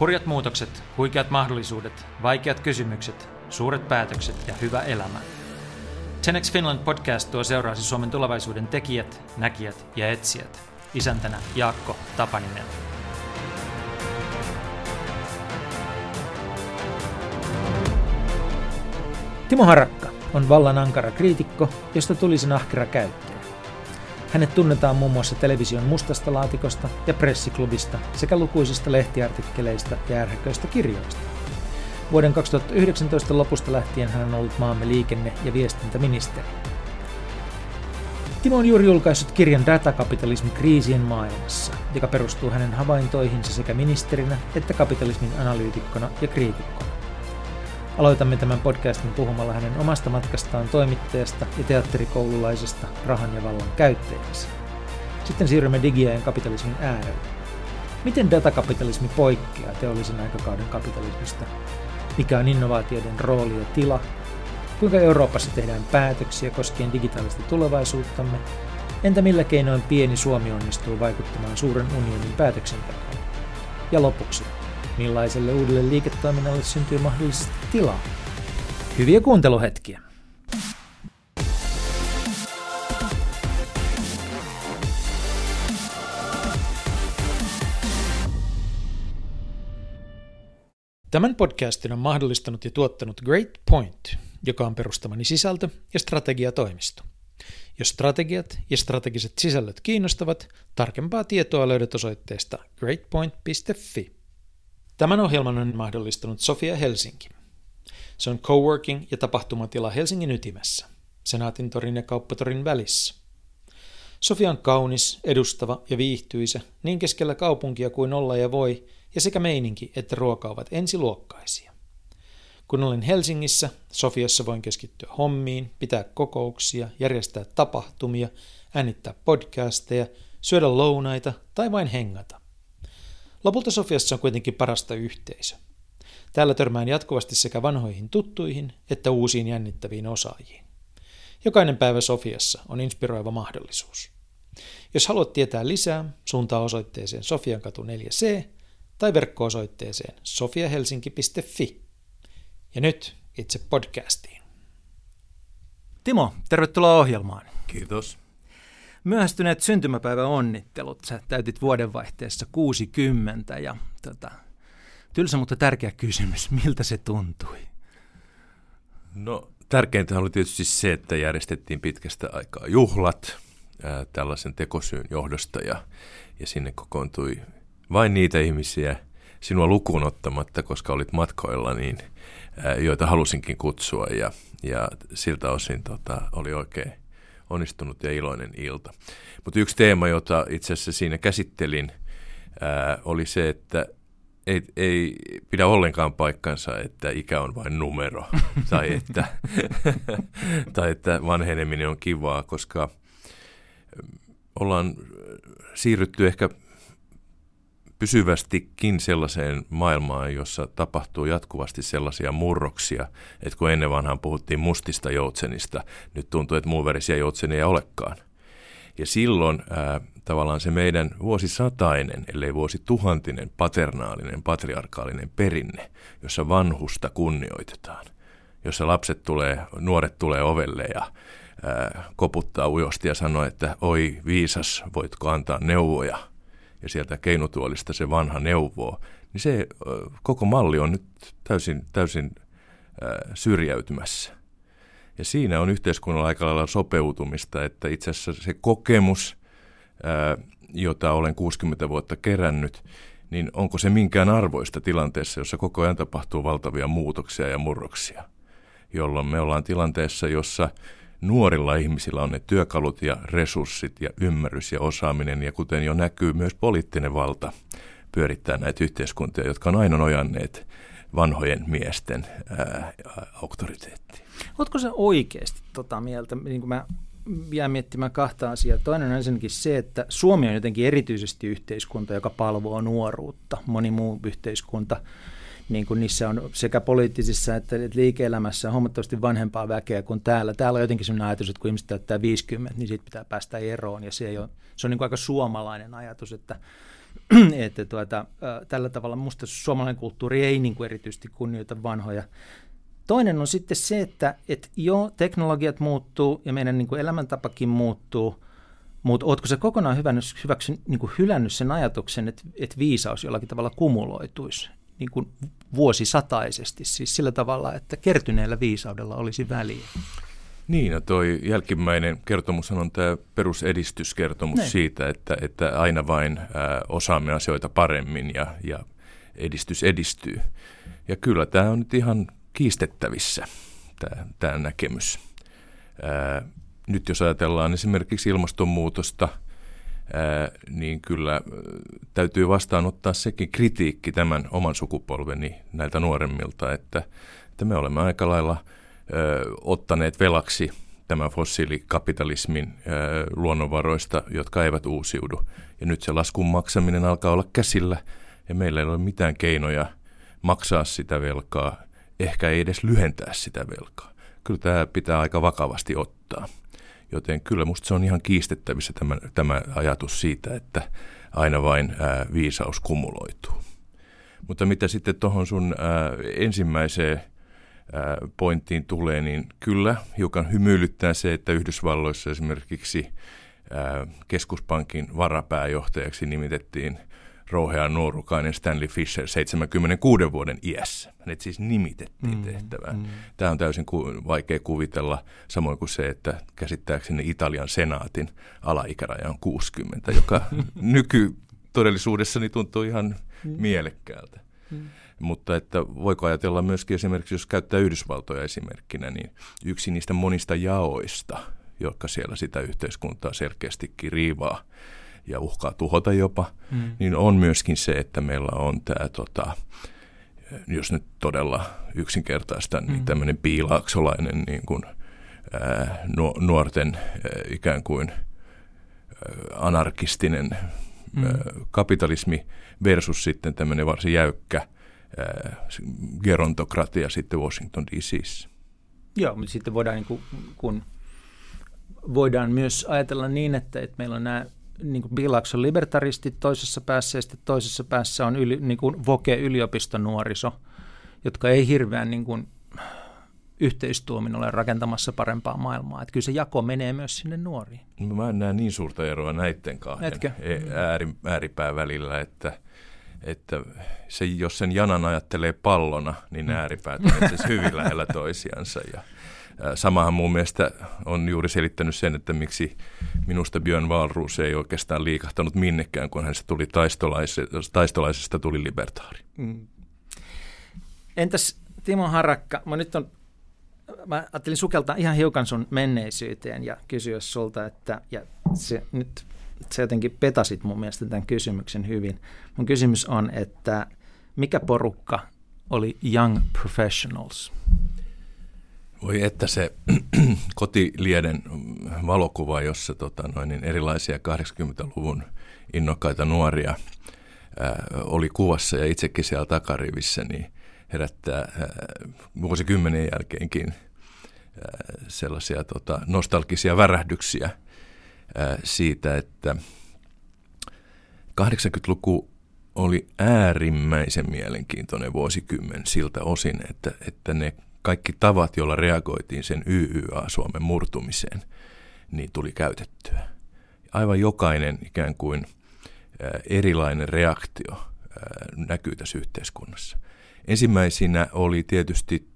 Hurjat muutokset, huikeat mahdollisuudet, vaikeat kysymykset, suuret päätökset ja hyvä elämä. 10 Finland podcast tuo seuraasi Suomen tulevaisuuden tekijät, näkijät ja etsijät. Isäntänä Jaakko Tapaninen. Timo Harakka on vallan ankara kriitikko, josta tulisi nahkera käyttäjä. Hänet tunnetaan muun muassa television mustasta laatikosta ja pressiklubista sekä lukuisista lehtiartikkeleista ja ärhäköistä kirjoista. Vuoden 2019 lopusta lähtien hän on ollut maamme liikenne- ja viestintäministeri. Timo on juuri julkaissut kirjan Datakapitalismi kriisien maailmassa, joka perustuu hänen havaintoihinsa sekä ministerinä että kapitalismin analyytikkona ja kriitikkona. Aloitamme tämän podcastin puhumalla hänen omasta matkastaan toimittajasta ja teatterikoululaisesta rahan ja vallan käyttäjäksi. Sitten siirrymme digiajan kapitalismin äärelle. Miten datakapitalismi poikkeaa teollisen aikakauden kapitalismista? Mikä on innovaatioiden rooli ja tila? Kuinka Euroopassa tehdään päätöksiä koskien digitaalista tulevaisuuttamme? Entä millä keinoin pieni Suomi onnistuu vaikuttamaan suuren unionin päätöksentekoon? Ja lopuksi, millaiselle uudelle liiketoiminnalle syntyy mahdollisesti tilaa. Hyviä kuunteluhetkiä. Tämän podcastin on mahdollistanut ja tuottanut Great Point, joka on perustamani sisältö- ja strategiatoimisto. Jos strategiat ja strategiset sisällöt kiinnostavat, tarkempaa tietoa löydät osoitteesta greatpoint.fi. Tämän ohjelman on mahdollistanut Sofia Helsinki. Se on coworking ja tapahtumatila Helsingin ytimessä, Senaatintorin ja Kauppatorin välissä. Sofia on kaunis, edustava ja viihtyisä niin keskellä kaupunkia kuin olla ja voi, ja sekä meininki että ruoka ovat ensiluokkaisia. Kun olen Helsingissä, Sofiassa voin keskittyä hommiin, pitää kokouksia, järjestää tapahtumia, äänittää podcasteja, syödä lounaita tai vain hengata. Lopulta Sofiassa on kuitenkin parasta yhteisö. Täällä törmään jatkuvasti sekä vanhoihin tuttuihin että uusiin jännittäviin osaajiin. Jokainen päivä Sofiassa on inspiroiva mahdollisuus. Jos haluat tietää lisää, suuntaa osoitteeseen Sofiankatu 4C tai verkko-osoitteeseen sofiahelsinki.fi. Ja nyt itse podcastiin. Timo, tervetuloa ohjelmaan. Kiitos. Myöhästyneet syntymäpäivän onnittelut. Sä täytit vuodenvaihteessa 60 ja tota, tylsä, mutta tärkeä kysymys. Miltä se tuntui? No tärkeintä oli tietysti se, että järjestettiin pitkästä aikaa juhlat ää, tällaisen tekosyyn johdosta ja, ja sinne kokoontui vain niitä ihmisiä, sinua lukuun ottamatta, koska olit matkoilla, niin, ää, joita halusinkin kutsua ja, ja siltä osin tota, oli oikein onnistunut ja iloinen ilta. Mutta yksi teema, jota itse asiassa siinä käsittelin, ää, oli se, että ei, ei pidä ollenkaan paikkansa, että ikä on vain numero tai, että, tai että vanheneminen on kivaa, koska ollaan siirrytty ehkä pysyvästikin sellaiseen maailmaan, jossa tapahtuu jatkuvasti sellaisia murroksia, että kun ennen vanhaan puhuttiin mustista joutsenista, nyt tuntuu, että muun värisiä joutsenia ei olekaan. Ja silloin ää, tavallaan se meidän vuosisatainen, ellei vuosituhantinen paternaalinen, patriarkaalinen perinne, jossa vanhusta kunnioitetaan, jossa lapset tulee, nuoret tulee ovelle ja ää, koputtaa ujosti ja sanoo, että oi viisas, voitko antaa neuvoja – ja sieltä keinutuolista se vanha neuvoo, niin se koko malli on nyt täysin, täysin syrjäytymässä. Ja siinä on yhteiskunnalla aika lailla sopeutumista, että itse asiassa se kokemus, jota olen 60 vuotta kerännyt, niin onko se minkään arvoista tilanteessa, jossa koko ajan tapahtuu valtavia muutoksia ja murroksia, jolloin me ollaan tilanteessa, jossa nuorilla ihmisillä on ne työkalut ja resurssit ja ymmärrys ja osaaminen ja kuten jo näkyy myös poliittinen valta pyörittää näitä yhteiskuntia, jotka on aina nojanneet vanhojen miesten auktoriteettiin. Oletko se oikeasti tota mieltä, niin kuin mä jään miettimään kahta asiaa. Toinen on ensinnäkin se, että Suomi on jotenkin erityisesti yhteiskunta, joka palvoo nuoruutta. Moni muu yhteiskunta niin kuin niissä on sekä poliittisissa että liike-elämässä on huomattavasti vanhempaa väkeä kuin täällä. Täällä on jotenkin sellainen ajatus, että kun ihmiset täyttää 50, niin siitä pitää päästä eroon. Ja se, ei ole, se on niin kuin aika suomalainen ajatus, että, että tuota, tällä tavalla minusta suomalainen kulttuuri ei niin kuin erityisesti kunnioita vanhoja. Toinen on sitten se, että, että jo teknologiat muuttuu ja meidän niin kuin elämäntapakin muuttuu, mutta oletko se kokonaan hyväksy, niin kuin hylännyt sen ajatuksen, että, että viisaus jollakin tavalla kumuloituisi? Niin kuin vuosisataisesti, siis sillä tavalla, että kertyneellä viisaudella olisi väliä. Niin, ja toi jälkimmäinen kertomus on tämä perusedistyskertomus Näin. siitä, että, että aina vain ää, osaamme asioita paremmin ja, ja edistys edistyy. Ja kyllä tämä on nyt ihan kiistettävissä, tämä, tämä näkemys. Ää, nyt jos ajatellaan esimerkiksi ilmastonmuutosta – ää, niin kyllä täytyy vastaanottaa sekin kritiikki tämän oman sukupolveni näiltä nuoremmilta, että, että me olemme aika lailla ää, ottaneet velaksi tämän fossiilikapitalismin ää, luonnonvaroista, jotka eivät uusiudu. Ja nyt se laskun maksaminen alkaa olla käsillä ja meillä ei ole mitään keinoja maksaa sitä velkaa, ehkä ei edes lyhentää sitä velkaa. Kyllä tämä pitää aika vakavasti ottaa. Joten kyllä musta se on ihan kiistettävissä tämä, tämä ajatus siitä, että aina vain ää, viisaus kumuloituu. Mutta mitä sitten tuohon sun ää, ensimmäiseen ää, pointtiin tulee, niin kyllä hiukan hymyilyttää se, että Yhdysvalloissa esimerkiksi ää, keskuspankin varapääjohtajaksi nimitettiin rouhea nuorukainen Stanley Fisher 76 vuoden iässä. Hänet siis nimitettiin mm, tehtävään. Mm. Tämä on täysin ku- vaikea kuvitella, samoin kuin se, että käsittääkseni Italian senaatin alaikäraja on 60, joka nykytodellisuudessa niin tuntuu ihan mm. mielekkäältä. Mm. Mutta että voiko ajatella myöskin esimerkiksi, jos käyttää Yhdysvaltoja esimerkkinä, niin yksi niistä monista jaoista, jotka siellä sitä yhteiskuntaa selkeästikin riivaa, ja uhkaa tuhota jopa, mm. niin on myöskin se, että meillä on tämä, tota, jos nyt todella yksinkertaista, niin mm. tämmöinen piilaaksolainen niin kuin, ää, nuorten ää, ikään kuin ää, anarkistinen mm. ää, kapitalismi versus sitten tämmöinen varsin jäykkä ää, gerontokratia sitten Washington DCissä. Joo, mutta sitten voidaan, niin kuin, kun voidaan myös ajatella niin, että, että meillä on nämä niin kuin Bilakson libertaristit toisessa päässä ja sitten toisessa päässä on yli, niin kuin Voke-yliopistonuoriso, jotka ei hirveän niin kuin, yhteistuomin ole rakentamassa parempaa maailmaa. Että kyllä se jako menee myös sinne nuoriin. No, mä en näe niin suurta eroa näiden kahden Etkö? E- ääri, ääripää välillä, että, että se, jos sen janan ajattelee pallona, niin ne mm. ääripäät ovat hyvin lähellä toisiansa. Ja, Samahan mun mielestä on juuri selittänyt sen, että miksi minusta Björn Wahlroos ei oikeastaan liikahtanut minnekään, kun hänestä tuli taistolaisesta, taistolaisesta tuli libertaari. Mm. Entäs Timo Harakka, mä nyt on mä ajattelin sukeltaa ihan hiukan sun menneisyyteen ja kysyä sulta, että ja se, nyt sä jotenkin petasit mun mielestä tämän kysymyksen hyvin. Mun kysymys on, että mikä porukka oli Young Professionals? Voi että se kotilieden valokuva, jossa tota, noin, niin erilaisia 80-luvun innokkaita nuoria ää, oli kuvassa ja itsekin siellä takarivissä, niin herättää ää, vuosikymmenen jälkeenkin ää, sellaisia tota, nostalgisia värähdyksiä ää, siitä, että 80-luku oli äärimmäisen mielenkiintoinen vuosikymmen siltä osin, että, että ne kaikki tavat, joilla reagoitiin sen YYA-Suomen murtumiseen, niin tuli käytettyä. Aivan jokainen ikään kuin erilainen reaktio näkyy tässä yhteiskunnassa. Ensimmäisinä oli tietysti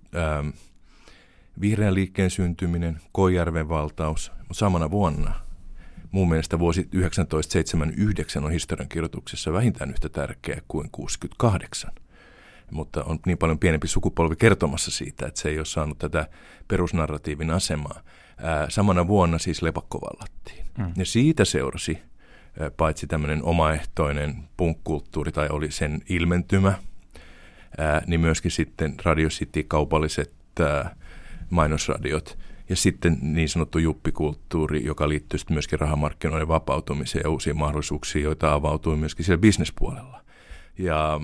vihreän liikkeen syntyminen, Koijärven valtaus, mutta samana vuonna mun mielestä vuosi 1979 on historiankirjoituksessa vähintään yhtä tärkeä kuin 68 mutta on niin paljon pienempi sukupolvi kertomassa siitä, että se ei ole saanut tätä perusnarratiivin asemaa. Ää, samana vuonna siis lepakko vallattiin. Mm. Ja siitä seurasi ää, paitsi tämmöinen omaehtoinen punkkulttuuri tai oli sen ilmentymä, ää, niin myöskin sitten Radio City kaupalliset ää, mainosradiot ja sitten niin sanottu juppikulttuuri, joka liittyy sitten myöskin rahamarkkinoiden vapautumiseen ja uusiin mahdollisuuksiin, joita avautui myöskin siellä bisnespuolella. Ja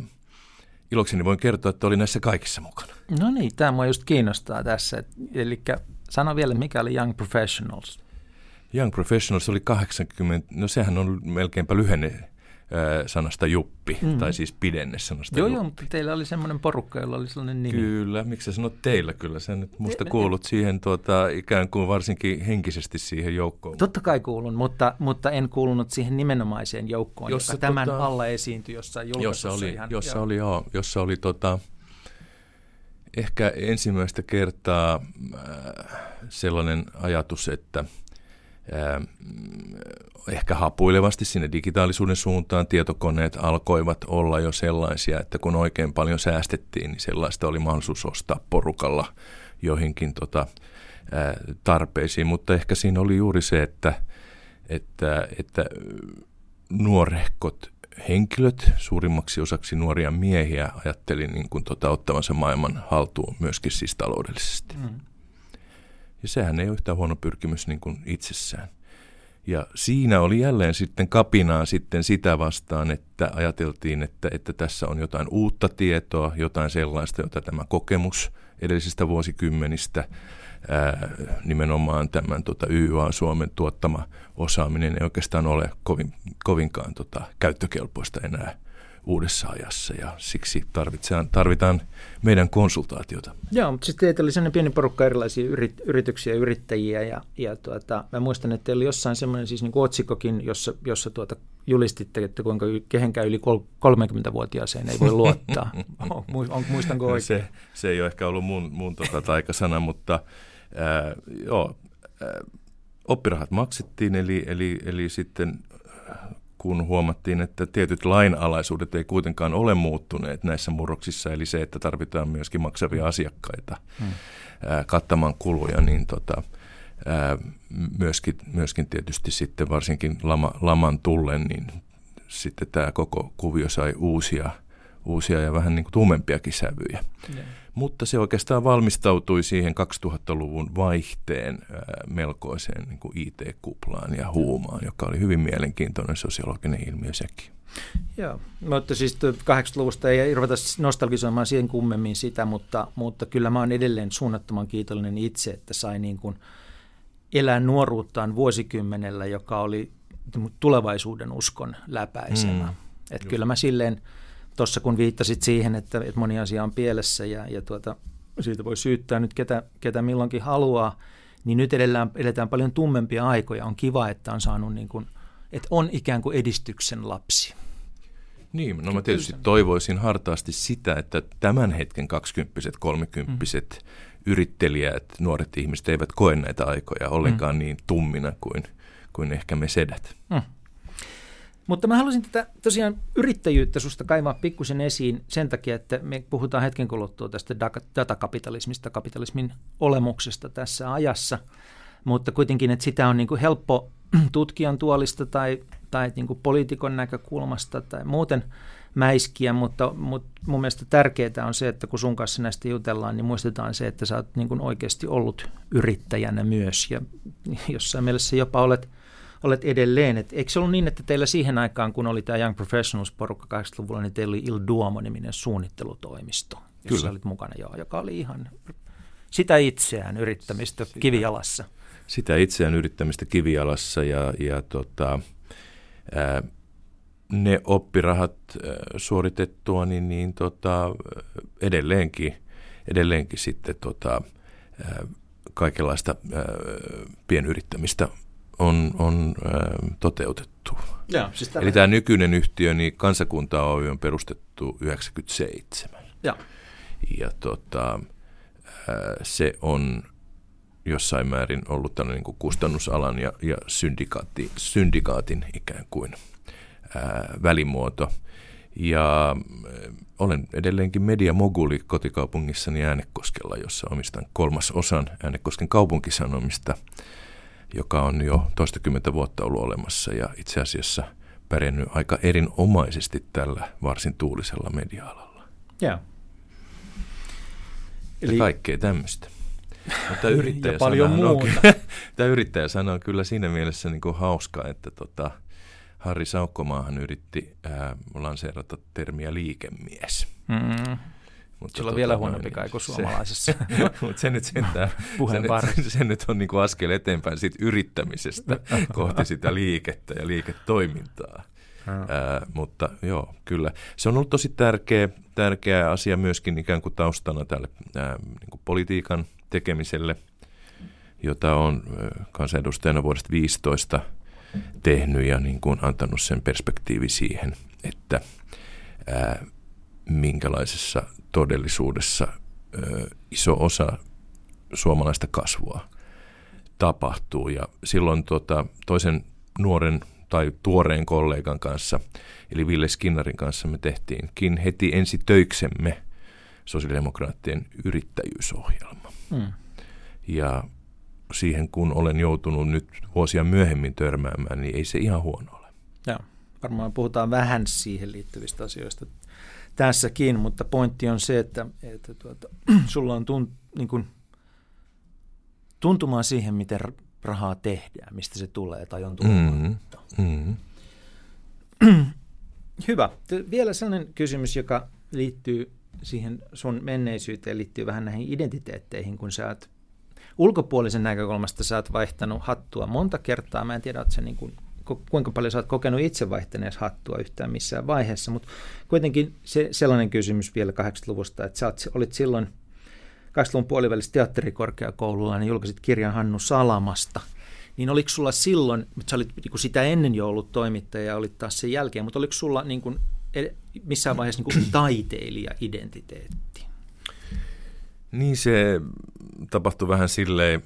ilokseni voin kertoa, että oli näissä kaikissa mukana. No niin, tämä mua just kiinnostaa tässä. Eli sano vielä, mikä oli Young Professionals. Young Professionals oli 80, no sehän on melkeinpä lyhenne sanasta juppi, mm. tai siis pidenne sanasta joo, juppi. Joo, mutta teillä oli semmoinen porukka, jolla oli sellainen nimi. Kyllä, miksi sä sanot teillä? Kyllä sä nyt musta kuulut siihen tuota, ikään kuin varsinkin henkisesti siihen joukkoon. Totta kai kuulun, mutta, mutta en kuulunut siihen nimenomaiseen joukkoon, jossa joka tämän tota, alla esiintyi jossain jossa oli, ihan, jossa joo. oli, joo, jossa oli tota, ehkä ensimmäistä kertaa äh, sellainen ajatus, että – ehkä hapuilevasti sinne digitaalisuuden suuntaan. Tietokoneet alkoivat olla jo sellaisia, että kun oikein paljon säästettiin, niin sellaista oli mahdollisuus ostaa porukalla joihinkin tota, tarpeisiin. Mutta ehkä siinä oli juuri se, että, että, että nuorehkot henkilöt, suurimmaksi osaksi nuoria miehiä, ajatteli niin kuin tota, ottavansa maailman haltuun myöskin siis taloudellisesti. Mm. Ja sehän ei ole yhtään huono pyrkimys niin kuin itsessään. Ja siinä oli jälleen sitten kapinaa sitten sitä vastaan, että ajateltiin, että, että tässä on jotain uutta tietoa, jotain sellaista, jota tämä kokemus edellisistä vuosikymmenistä, ää, nimenomaan tämän tota, YA Suomen tuottama osaaminen ei oikeastaan ole kovin, kovinkaan tota, käyttökelpoista enää uudessa ajassa ja siksi tarvitaan, tarvitaan meidän konsultaatiota. Joo, mutta sitten teitä oli sellainen pieni porukka erilaisia yrit, yrityksiä ja yrittäjiä ja, ja tuota, mä muistan, että teillä oli jossain semmoinen siis niin otsikkokin, jossa, jossa tuota, julistitte, että kuinka kehenkään yli 30-vuotiaaseen ei voi luottaa. on, on, muistanko oikein? Se, se ei ole ehkä ollut mun, mun tota taikasana, mutta ää, joo, ää, oppirahat maksettiin, eli, eli, eli sitten kun huomattiin, että tietyt lainalaisuudet ei kuitenkaan ole muuttuneet näissä murroksissa, eli se, että tarvitaan myöskin maksavia asiakkaita hmm. ää, kattamaan kuluja, niin tota, ää, myöskin, myöskin tietysti sitten varsinkin lama, laman tullen, niin sitten tämä koko kuvio sai uusia, uusia ja vähän niin kuin tummempiakin sävyjä. Yeah. Mutta se oikeastaan valmistautui siihen 2000-luvun vaihteen melkoiseen niin kuin IT-kuplaan ja huumaan, joka oli hyvin mielenkiintoinen sosiologinen ilmiö sekin. Joo, mutta siis 80-luvusta ei ruveta nostalgisoimaan siihen kummemmin sitä, mutta, mutta kyllä mä oon edelleen suunnattoman kiitollinen itse, että sai niin kuin elää nuoruuttaan vuosikymmenellä, joka oli tulevaisuuden uskon läpäisemä. Mm, että kyllä mä silleen tuossa kun viittasit siihen, että, että moni asia on pielessä ja, ja tuota, siitä voi syyttää nyt ketä, ketä milloinkin haluaa, niin nyt edellään, edetään paljon tummempia aikoja. On kiva, että on saanut niin kuin, että on ikään kuin edistyksen lapsi. Niin, no mä tietysti toivoisin hartaasti sitä, että tämän hetken kaksikymppiset, kolmikymppiset mm. yrittelijät, nuoret ihmiset eivät koe näitä aikoja ollenkaan mm. niin tummina kuin, kuin ehkä me sedät. Mm. Mutta mä haluaisin tätä tosiaan yrittäjyyttä susta kaivaa pikkusen esiin sen takia, että me puhutaan hetken kuluttua tästä datakapitalismista, kapitalismin olemuksesta tässä ajassa, mutta kuitenkin, että sitä on niin kuin helppo tutkijan tuolista tai, tai niin kuin poliitikon näkökulmasta tai muuten mäiskiä, mutta, mutta mun mielestä tärkeää on se, että kun sun kanssa näistä jutellaan, niin muistetaan se, että sä oot niin kuin oikeasti ollut yrittäjänä myös. Ja jossain mielessä jopa olet – olet edelleen. Et eikö se ollut niin, että teillä siihen aikaan, kun oli tämä Young Professionals-porukka 80-luvulla, niin teillä oli Il Duomo-niminen suunnittelutoimisto, jossa Kyllä. olit mukana, joo, joka oli ihan sitä itseään yrittämistä sitä, kivijalassa. Sitä itseään yrittämistä kivijalassa ja, ja tota, ää, ne oppirahat ää, suoritettua, niin, niin tota, edelleenkin, edelleenkin sitten tota, ää, kaikenlaista ää, pienyrittämistä on, on äh, toteutettu. Ja, siis Eli tämä nykyinen yhtiö, niin Kansakunta Oy on perustettu 97. Ja, ja tota, äh, se on jossain määrin ollut tällainen niin kustannusalan ja, ja syndikaatti, syndikaatin ikään kuin ää, välimuoto. Ja äh, olen edelleenkin mediamoguli kotikaupungissani Äänekoskella, jossa omistan kolmas osan Äänekosken kaupunkisanomista – joka on jo toistakymmentä vuotta ollut olemassa ja itse asiassa pärjännyt aika erinomaisesti tällä varsin tuulisella media-alalla. Yeah. Eli... Ja kaikkea tämmöistä. Mutta yrittäjä ja paljon muuta. On, tämä yrittäjä sana on kyllä siinä mielessä niin kuin hauska, että tota, Harri Saukkomaahan yritti ää, lanseerata termiä liikemies. Mm. Mutta Sillä on tota, vielä huonompi kai kuin suomalaisessa. Mutta se nyt sentään, se, nyt, se nyt on niinku askel eteenpäin siitä yrittämisestä kohti sitä liikettä ja liiketoimintaa. Ää, mutta joo, kyllä. Se on ollut tosi tärkeä, tärkeä asia myöskin ikään kuin taustana tälle ää, niin kuin politiikan tekemiselle, jota on kansanedustajana vuodesta 15 tehnyt ja niin kuin antanut sen perspektiivi siihen, että ää, minkälaisessa todellisuudessa ää, iso osa suomalaista kasvua tapahtuu. Ja silloin tota, toisen nuoren tai tuoreen kollegan kanssa, eli Ville Skinnarin kanssa me tehtiinkin heti ensi töiksemme sosiaalidemokraattien yrittäjyysohjelma. Hmm. Ja siihen kun olen joutunut nyt vuosia myöhemmin törmäämään, niin ei se ihan huono ole. Joo, varmaan puhutaan vähän siihen liittyvistä asioista tässäkin, mutta pointti on se, että, että tuota, sulla on tunt, niin kuin, tuntumaan siihen, miten rahaa tehdään, mistä se tulee tai on tulematta. Mm-hmm. Mm-hmm. Hyvä. Vielä sellainen kysymys, joka liittyy siihen sun menneisyyteen, liittyy vähän näihin identiteetteihin, kun sä oot ulkopuolisen näkökulmasta sä oot vaihtanut hattua monta kertaa. Mä en tiedä, että se niin kuin, kuinka paljon sä oot kokenut itse vaihtaneessa hattua yhtään missään vaiheessa, mutta kuitenkin se, sellainen kysymys vielä 80-luvusta, että sä oot, olit silloin – 80-luvun puolivälissä teatterikorkeakoululla, niin julkaisit kirjan Hannu Salamasta. Niin oliko sulla silloin, että sä olit niin kuin sitä ennen jo ollut toimittaja ja olit taas sen jälkeen, mutta oliko sulla niin kuin, missään vaiheessa niin kuin taiteilija-identiteetti? Niin se tapahtui vähän silleen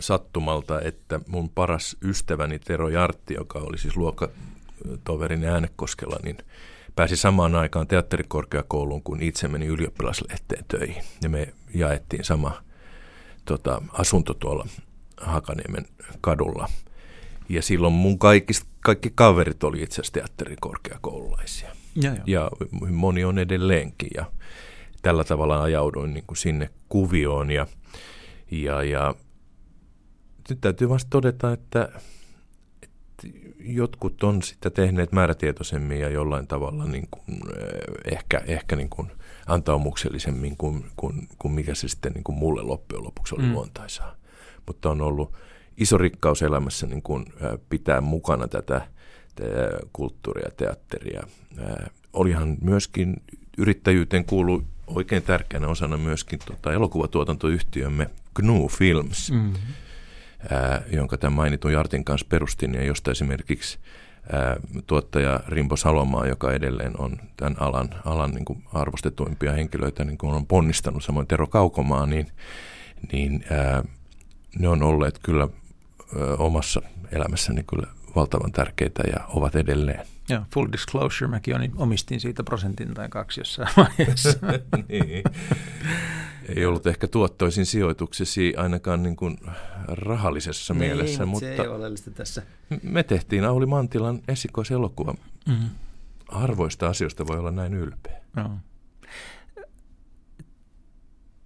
sattumalta, että mun paras ystäväni Tero Jartti, joka oli siis luokkatoverin äänekoskella, niin – pääsi samaan aikaan teatterikorkeakouluun, kun itse meni ylioppilaslehteen töihin. Ja me jaettiin sama tota, asunto tuolla Hakaniemen kadulla. Ja silloin mun kaikki, kaikki kaverit oli itse asiassa teatterikorkeakoululaisia. Ja, ja. ja moni on edelleenkin. Ja tällä tavalla ajauduin niin kuin sinne kuvioon. Ja, ja, ja nyt täytyy vasta todeta, että jotkut on sitä tehneet määrätietoisemmin ja jollain tavalla niin kuin, eh, ehkä, ehkä niin kuin antaumuksellisemmin kuin, kuin, kuin mikä se sitten niin kuin mulle loppujen lopuksi oli mm. luontaisaa. Mutta on ollut iso rikkaus elämässä niin kuin, eh, pitää mukana tätä kulttuuria, teatteria. Eh, olihan myöskin yrittäjyyteen kuulu oikein tärkeänä osana myöskin tota, elokuvatuotantoyhtiömme GNU Films. Mm-hmm ää, jonka tämän mainitun Jartin kanssa perustin, ja josta esimerkiksi ää, tuottaja Rimbo Salomaa, joka edelleen on tämän alan, alan niin kuin arvostetuimpia henkilöitä, niin kuin on ponnistanut, samoin Tero Kaukomaa, niin, niin ää, ne on olleet kyllä ää, omassa elämässäni kyllä valtavan tärkeitä ja ovat edelleen. Joo, full disclosure, mäkin omistin siitä prosentin tai kaksi jossain vaiheessa. niin ei ollut ehkä tuottoisin sijoituksesi ainakaan niin kuin rahallisessa niin, mielessä. Mutta se ei ole oleellista tässä. Me tehtiin Auli Mantilan esikoiselokuva. Mm-hmm. Arvoista asioista voi olla näin ylpeä. No.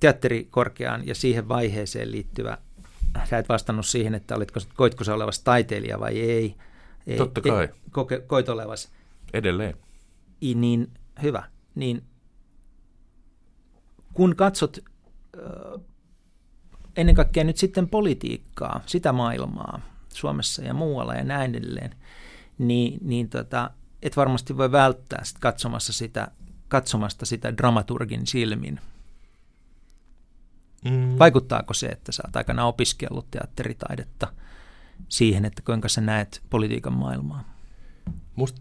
Teatterikorkeaan ja siihen vaiheeseen liittyvä, sä et vastannut siihen, että olitko, koitko sä olevas taiteilija vai ei. ei Totta kai. Ei, koke, koit olevas. Edelleen. I, niin hyvä. Niin kun katsot ennen kaikkea nyt sitten politiikkaa, sitä maailmaa Suomessa ja muualla ja näin edelleen, niin, niin tota, et varmasti voi välttää sit katsomassa sitä, katsomasta sitä dramaturgin silmin. Mm. Vaikuttaako se, että sä oot aikana opiskellut teatteritaidetta siihen, että kuinka sä näet politiikan maailmaa? Musta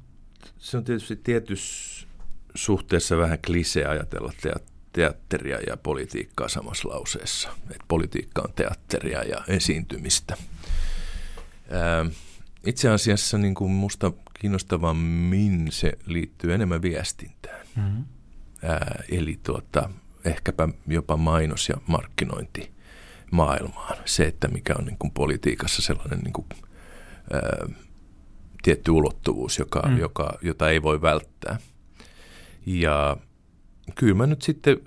se on tietysti tietyssä suhteessa vähän klisee ajatella teat- teatteria ja politiikkaa samassa lauseessa. Et politiikka on teatteria ja esiintymistä. Ää, itse asiassa niin kuin musta kiinnostavammin se liittyy enemmän viestintään. Mm-hmm. Ää, eli tuota, ehkäpä jopa mainos- ja markkinointi maailmaan. Se, että mikä on niin kuin politiikassa sellainen niin kuin, ää, tietty ulottuvuus, joka, mm. joka, jota ei voi välttää. Ja kyllä mä nyt sitten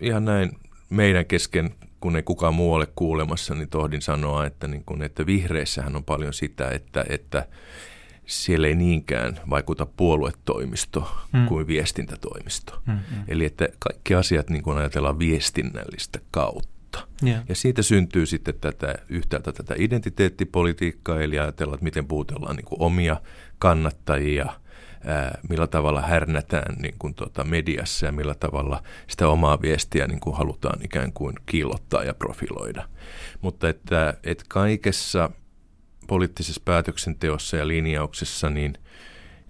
ihan näin meidän kesken, kun ei kukaan muu ole kuulemassa, niin tohdin sanoa, että, niin kun, että vihreissähän on paljon sitä, että, että siellä ei niinkään vaikuta puoluetoimisto mm. kuin viestintätoimisto. Mm, mm. Eli että kaikki asiat niin kuin ajatellaan viestinnällistä kautta. Yeah. Ja siitä syntyy sitten tätä, yhtäältä tätä identiteettipolitiikkaa, eli ajatellaan, että miten puutellaan niin omia kannattajia, millä tavalla härnätään niin kuin tuota mediassa ja millä tavalla sitä omaa viestiä niin kuin halutaan ikään kuin kiillottaa ja profiloida. Mutta että, että kaikessa poliittisessa päätöksenteossa ja linjauksessa, niin,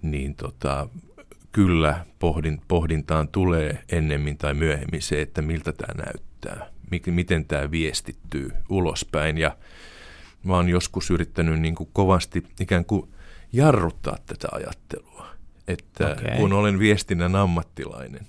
niin tota, kyllä pohdin, pohdintaan tulee ennemmin tai myöhemmin se, että miltä tämä näyttää, miten tämä viestittyy ulospäin. Ja mä oon joskus yrittänyt niin kuin kovasti ikään kuin jarruttaa tätä ajattelua, että okay. kun olen viestinnän ammattilainen,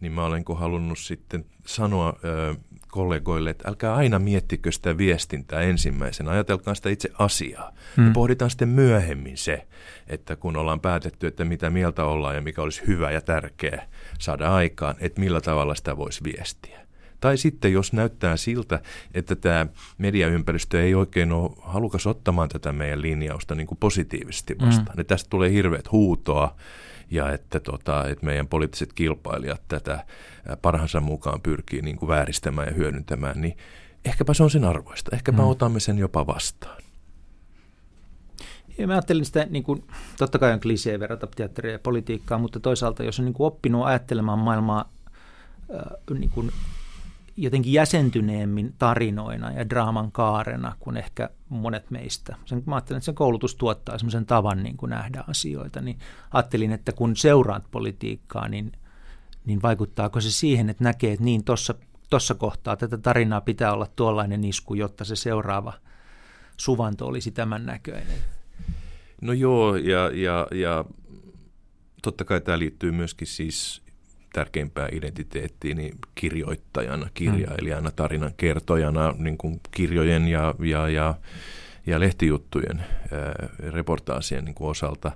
niin mä olen halunnut sitten sanoa ö, kollegoille, että älkää aina miettikö sitä viestintää ensimmäisenä, ajatelkaa sitä itse asiaa. Hmm. Ja pohditaan sitten myöhemmin se, että kun ollaan päätetty, että mitä mieltä ollaan ja mikä olisi hyvä ja tärkeä saada aikaan, että millä tavalla sitä voisi viestiä. Tai sitten jos näyttää siltä, että tämä mediaympäristö ei oikein ole halukas ottamaan tätä meidän linjausta niin kuin positiivisesti vastaan. Mm. tästä tulee hirveät huutoa ja että, tota, että meidän poliittiset kilpailijat tätä parhaansa mukaan pyrkii niin kuin vääristämään ja hyödyntämään, niin ehkäpä se on sen arvoista. Ehkäpä mm. otamme sen jopa vastaan. Ja mä ajattelin sitä, niin kuin, totta kai on klisee verrata teatteria ja politiikkaa, mutta toisaalta jos on niin kuin oppinut ajattelemaan maailmaa äh, niin kuin jotenkin jäsentyneemmin tarinoina ja draaman kaarena kuin ehkä monet meistä. Sen, mä ajattelin, että sen koulutus tuottaa sellaisen tavan niin kuin nähdä asioita, niin ajattelin, että kun seuraat politiikkaa, niin, niin vaikuttaako se siihen, että näkee, että niin tuossa tossa kohtaa tätä tarinaa pitää olla tuollainen isku, jotta se seuraava suvanto olisi tämän näköinen. No joo, ja, ja, ja totta kai tämä liittyy myöskin siis tärkeimpää identiteettiin niin kirjoittajana, kirjailijana, tarinan kertojana, niin kuin kirjojen ja, ja, ja, ja lehtijuttujen, ää, reportaasien niin kuin osalta.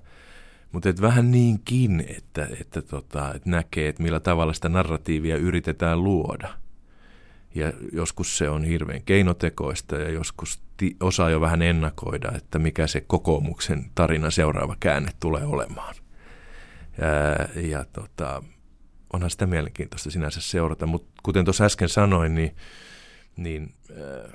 Mutta vähän niinkin, että, että, tota, että näkee, että millä tavalla sitä narratiivia yritetään luoda. Ja joskus se on hirveän keinotekoista ja joskus ti- osaa jo vähän ennakoida, että mikä se kokoomuksen tarina seuraava käänne tulee olemaan. Ää, ja tota, onhan sitä mielenkiintoista sinänsä seurata, mutta kuten tuossa äsken sanoin, niin, niin äh,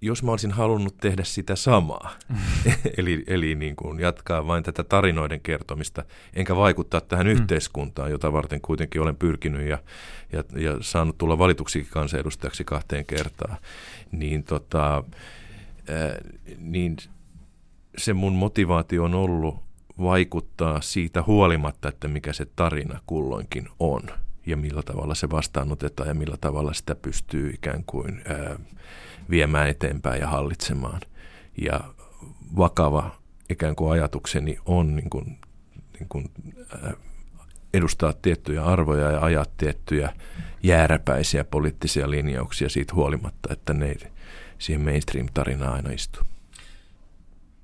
jos mä olisin halunnut tehdä sitä samaa, eli, eli niin kuin jatkaa vain tätä tarinoiden kertomista, enkä vaikuttaa tähän mm. yhteiskuntaan, jota varten kuitenkin olen pyrkinyt ja, ja, ja saanut tulla valituksi kansanedustajaksi kahteen kertaan, niin, tota, äh, niin se mun motivaatio on ollut vaikuttaa siitä huolimatta, että mikä se tarina kulloinkin on ja millä tavalla se vastaanotetaan ja millä tavalla sitä pystyy ikään kuin ää, viemään eteenpäin ja hallitsemaan. Ja vakava ikään kuin ajatukseni on niin kuin, niin kuin, ää, edustaa tiettyjä arvoja ja ajaa tiettyjä jääräpäisiä poliittisia linjauksia siitä huolimatta, että ne siihen mainstream-tarinaan aina istuu.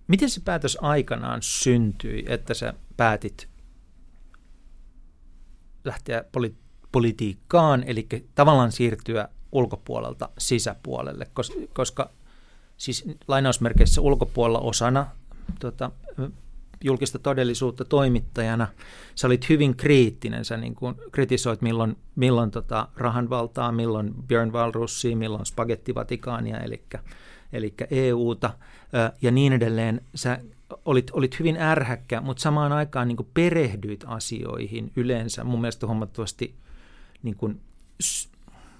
Miten se päätös aikanaan syntyi, että sä päätit lähteä poli- politiikkaan, eli tavallaan siirtyä ulkopuolelta sisäpuolelle, koska, koska siis lainausmerkeissä ulkopuolella osana tota, julkista todellisuutta toimittajana, sä olit hyvin kriittinen, sä niin kuin kritisoit milloin, milloin tota rahan valtaa, milloin Björn Walrussia, milloin Spagetti Vatikaania, eli eli EUta ja niin edelleen. Sä olit, olit hyvin ärhäkkä, mutta samaan aikaan niin perehdyit asioihin yleensä. Mun mielestä huomattavasti niin kuin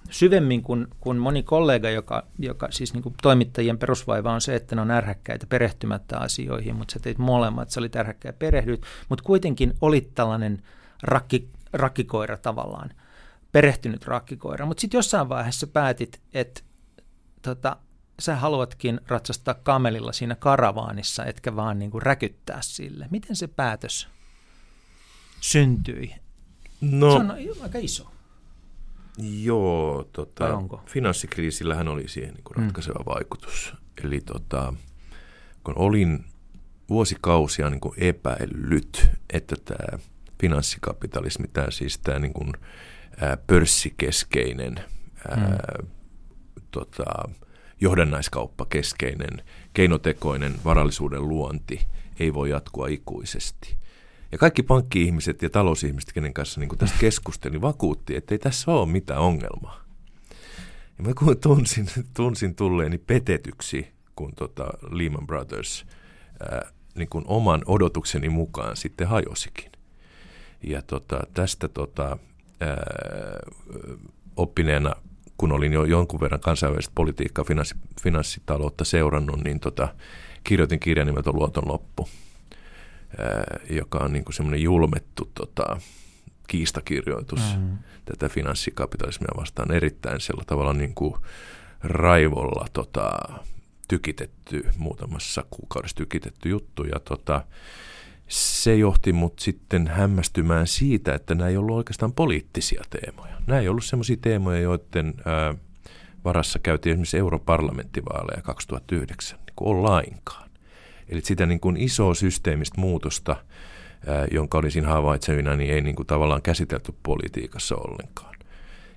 syvemmin kuin, kuin moni kollega, joka, joka siis niin kuin toimittajien perusvaiva on se, että ne on ärhäkkäitä perehtymättä asioihin, mutta sä teit molemmat, sä olit ärhäkkä ja perehdyt, mutta kuitenkin olit tällainen rakki, rakkikoira tavallaan, perehtynyt rakkikoira, mutta sitten jossain vaiheessa päätit, että tota, sä haluatkin ratsastaa kamelilla siinä karavaanissa, etkä vaan niin kuin räkyttää sille. Miten se päätös syntyi? No, se on aika iso. Joo, tota, finanssikriisillähän oli siihen niin kuin mm. ratkaiseva mm. vaikutus. Eli tota, kun olin vuosikausia niin kuin epäillyt, että tämä finanssikapitalismi, tämä siis tämä niin kuin, ää, pörssikeskeinen ää, mm. tota, johdannaiskauppa keskeinen, keinotekoinen varallisuuden luonti ei voi jatkua ikuisesti. Ja kaikki pankki-ihmiset ja talousihmiset, kenen kanssa niin tästä keskustelin, vakuutti, että ei tässä ole mitään ongelmaa. Ja mä kun tunsin, tunsin tulleeni petetyksi, kun tota Lehman Brothers ää, niin kuin oman odotukseni mukaan sitten hajosikin. Ja tota, tästä tota, ää, oppineena, kun olin jo jonkun verran kansainvälistä politiikkaa, finanssi, finanssitaloutta seurannut, niin tota, kirjoitin kirjan nimeltä Luoton loppu, ää, joka on niin semmoinen julmettu tota, kiistakirjoitus mm. tätä finanssikapitalismia vastaan erittäin sillä tavalla niin kuin raivolla tota, tykitetty, muutamassa kuukaudessa tykitetty juttu. Ja tota, se johti mut sitten hämmästymään siitä, että nämä ei ollut oikeastaan poliittisia teemoja. Nämä ei ollut sellaisia teemoja, joiden ää, varassa käytiin esimerkiksi europarlamenttivaaleja 2009 niin kuin lainkaan. Eli sitä niin kuin isoa systeemistä muutosta, ää, jonka olisin havaitsevina, niin ei niin kuin tavallaan käsitelty politiikassa ollenkaan.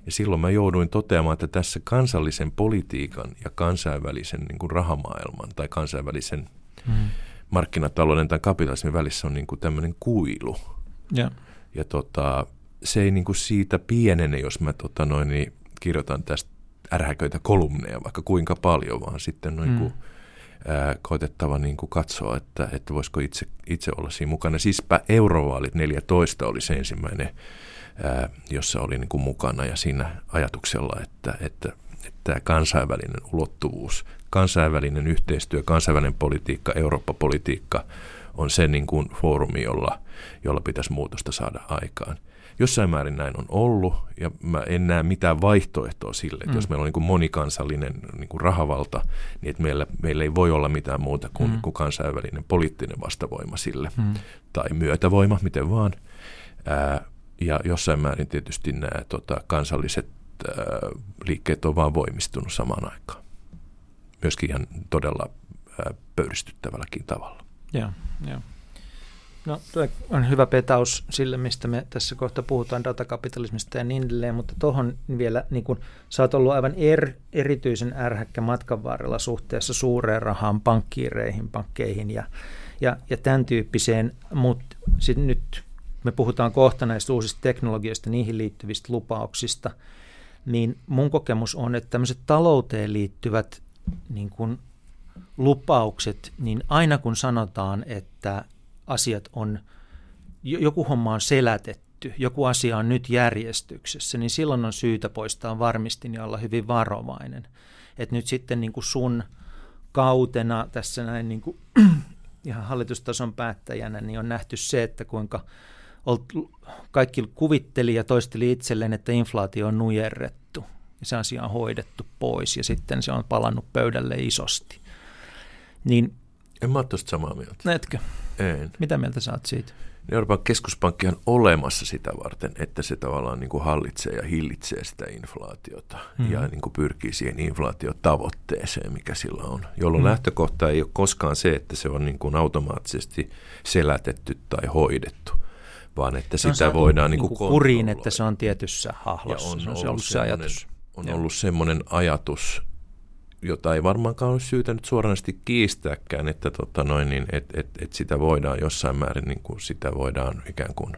Ja silloin mä jouduin toteamaan, että tässä kansallisen politiikan ja kansainvälisen niin kuin rahamaailman tai kansainvälisen hmm. Markkinatalouden tai kapitalismin välissä on niin kuin tämmöinen kuilu. Ja, ja tota, se ei niin kuin siitä pienene, jos mä tota noin, niin kirjoitan tästä ärhäköitä kolumneja vaikka kuinka paljon, vaan sitten noin hmm. kuin, ää, koitettava niin kuin katsoa, että, että voisiko itse, itse olla siinä mukana. Siispä eurovaalit 14 oli se ensimmäinen jossa oli niin kuin mukana ja siinä ajatuksella, että, että, että tämä kansainvälinen ulottuvuus, kansainvälinen yhteistyö, kansainvälinen politiikka, Eurooppa-politiikka on se niin kuin foorumi, jolla, jolla pitäisi muutosta saada aikaan. Jossain määrin näin on ollut, ja mä en näe mitään vaihtoehtoa sille, että mm. jos meillä on niin kuin monikansallinen niin kuin rahavalta, niin että meillä, meillä ei voi olla mitään muuta kuin, mm. kuin kansainvälinen poliittinen vastavoima sille, mm. tai myötävoima, miten vaan. Ää, ja jossain määrin tietysti nämä tota, kansalliset ää, liikkeet on vaan voimistunut samaan aikaan. Myöskin ihan todella pöyristyttävälläkin tavalla. Joo, joo. No on hyvä petaus sille, mistä me tässä kohta puhutaan datakapitalismista ja niin edelleen, mutta tuohon vielä, niin kun, sä oot ollut aivan er, erityisen ärhäkkä matkan varrella suhteessa suureen rahaan, pankkiireihin, pankkeihin ja, ja, ja tämän tyyppiseen, mutta nyt me puhutaan kohta näistä uusista teknologioista, niihin liittyvistä lupauksista, niin mun kokemus on, että tämmöiset talouteen liittyvät niin kuin lupaukset, niin aina kun sanotaan, että asiat on, joku homma on selätetty, joku asia on nyt järjestyksessä, niin silloin on syytä poistaa varmistin ja olla hyvin varovainen. Että nyt sitten niin kuin sun kautena tässä näin niin kuin, ihan hallitustason päättäjänä, niin on nähty se, että kuinka kaikki kuvitteli ja toisteli itselleen, että inflaatio on nujerrettu ja se asia on hoidettu pois ja sitten se on palannut pöydälle isosti. Niin, en mä ole tuosta samaa mieltä. Näetkö? En. Mitä mieltä saat siitä? Euroopan keskuspankki on olemassa sitä varten, että se tavallaan niin kuin hallitsee ja hillitsee sitä inflaatiota mm-hmm. ja niin kuin pyrkii siihen inflaatiotavoitteeseen, mikä sillä on. Jolloin mm-hmm. lähtökohta ei ole koskaan se, että se on niin kuin automaattisesti selätetty tai hoidettu, vaan että se sitä voidaan niin kuin kuriin, että se on tietyssä hahlossa. on, se on ollut se ajatus. On ja. ollut semmoinen ajatus, jota ei varmaankaan ole syytä nyt suoranaisesti kiistääkään, että tota noin, niin, et, et, et sitä voidaan jossain määrin, niin kuin sitä voidaan ikään kuin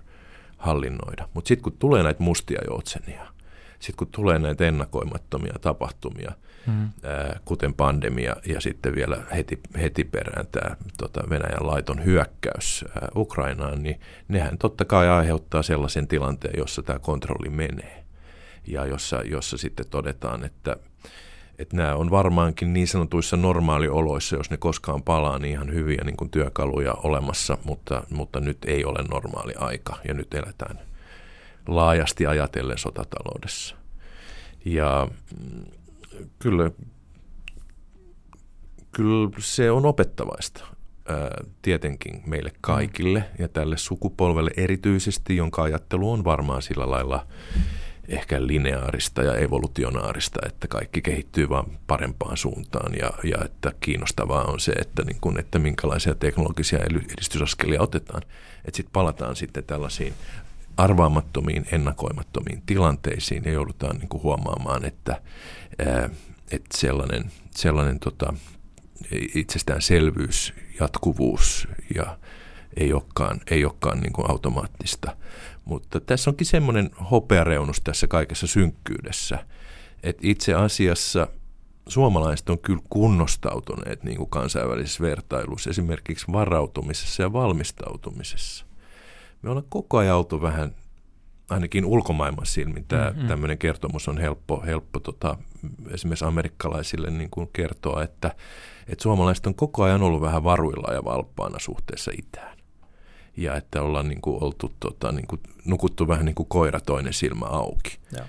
hallinnoida. Mutta sitten kun tulee näitä mustia joutsenia, sitten kun tulee näitä ennakoimattomia tapahtumia, mm. ää, kuten pandemia ja sitten vielä heti, heti perään tämä tota Venäjän laiton hyökkäys ää, Ukrainaan, niin nehän totta kai aiheuttaa sellaisen tilanteen, jossa tämä kontrolli menee. Ja jossa, jossa sitten todetaan, että, että nämä on varmaankin niin sanotuissa normaalioloissa, jos ne koskaan palaa, niin ihan hyviä niin kuin työkaluja olemassa, mutta, mutta nyt ei ole normaali aika ja nyt eletään laajasti ajatellen sotataloudessa. Ja mm, kyllä, kyllä se on opettavaista tietenkin meille kaikille ja tälle sukupolvelle erityisesti, jonka ajattelu on varmaan sillä lailla ehkä lineaarista ja evolutionaarista, että kaikki kehittyy vaan parempaan suuntaan ja, ja että kiinnostavaa on se, että, niin kun, että minkälaisia teknologisia edistysaskelia otetaan. Että sitten palataan sitten tällaisiin arvaamattomiin, ennakoimattomiin tilanteisiin ja joudutaan niin huomaamaan, että, että sellainen, sellainen tota, itsestäänselvyys, jatkuvuus ja ei olekaan, ei olekaan niin automaattista. Mutta tässä onkin semmoinen hopeareunus tässä kaikessa synkkyydessä, että itse asiassa suomalaiset on kyllä kunnostautuneet niin kuin kansainvälisessä vertailussa, esimerkiksi varautumisessa ja valmistautumisessa. Me ollaan koko ajan oltu vähän, ainakin ulkomaailman silmin, tämä mm-hmm. tämmöinen kertomus on helppo, helppo tota, esimerkiksi amerikkalaisille niin kuin kertoa, että, että suomalaiset on koko ajan ollut vähän varuilla ja valppaana suhteessa itään ja että ollaan niin kuin oltu, tota, niin kuin, nukuttu vähän niin kuin koira toinen silmä auki. Ja.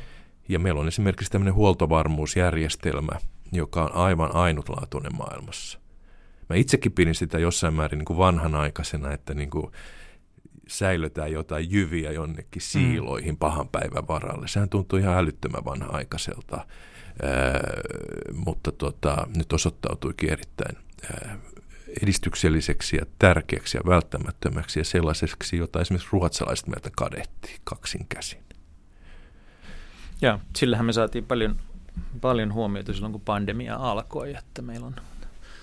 ja meillä on esimerkiksi tämmöinen huoltovarmuusjärjestelmä, joka on aivan ainutlaatuinen maailmassa. Mä itsekin pidin sitä jossain määrin niin kuin vanhanaikaisena, että niin kuin säilötään jotain jyviä jonnekin mm. siiloihin mm. pahan päivän varalle. Sehän tuntuu ihan älyttömän vanha-aikaiselta, ää, mutta tota, nyt osoittautuikin erittäin ää, edistykselliseksi ja tärkeäksi ja välttämättömäksi ja sellaiseksi, jota esimerkiksi ruotsalaiset meiltä kadehti kaksin käsin. Ja sillähän me saatiin paljon, paljon huomiota silloin, kun pandemia alkoi, että meillä on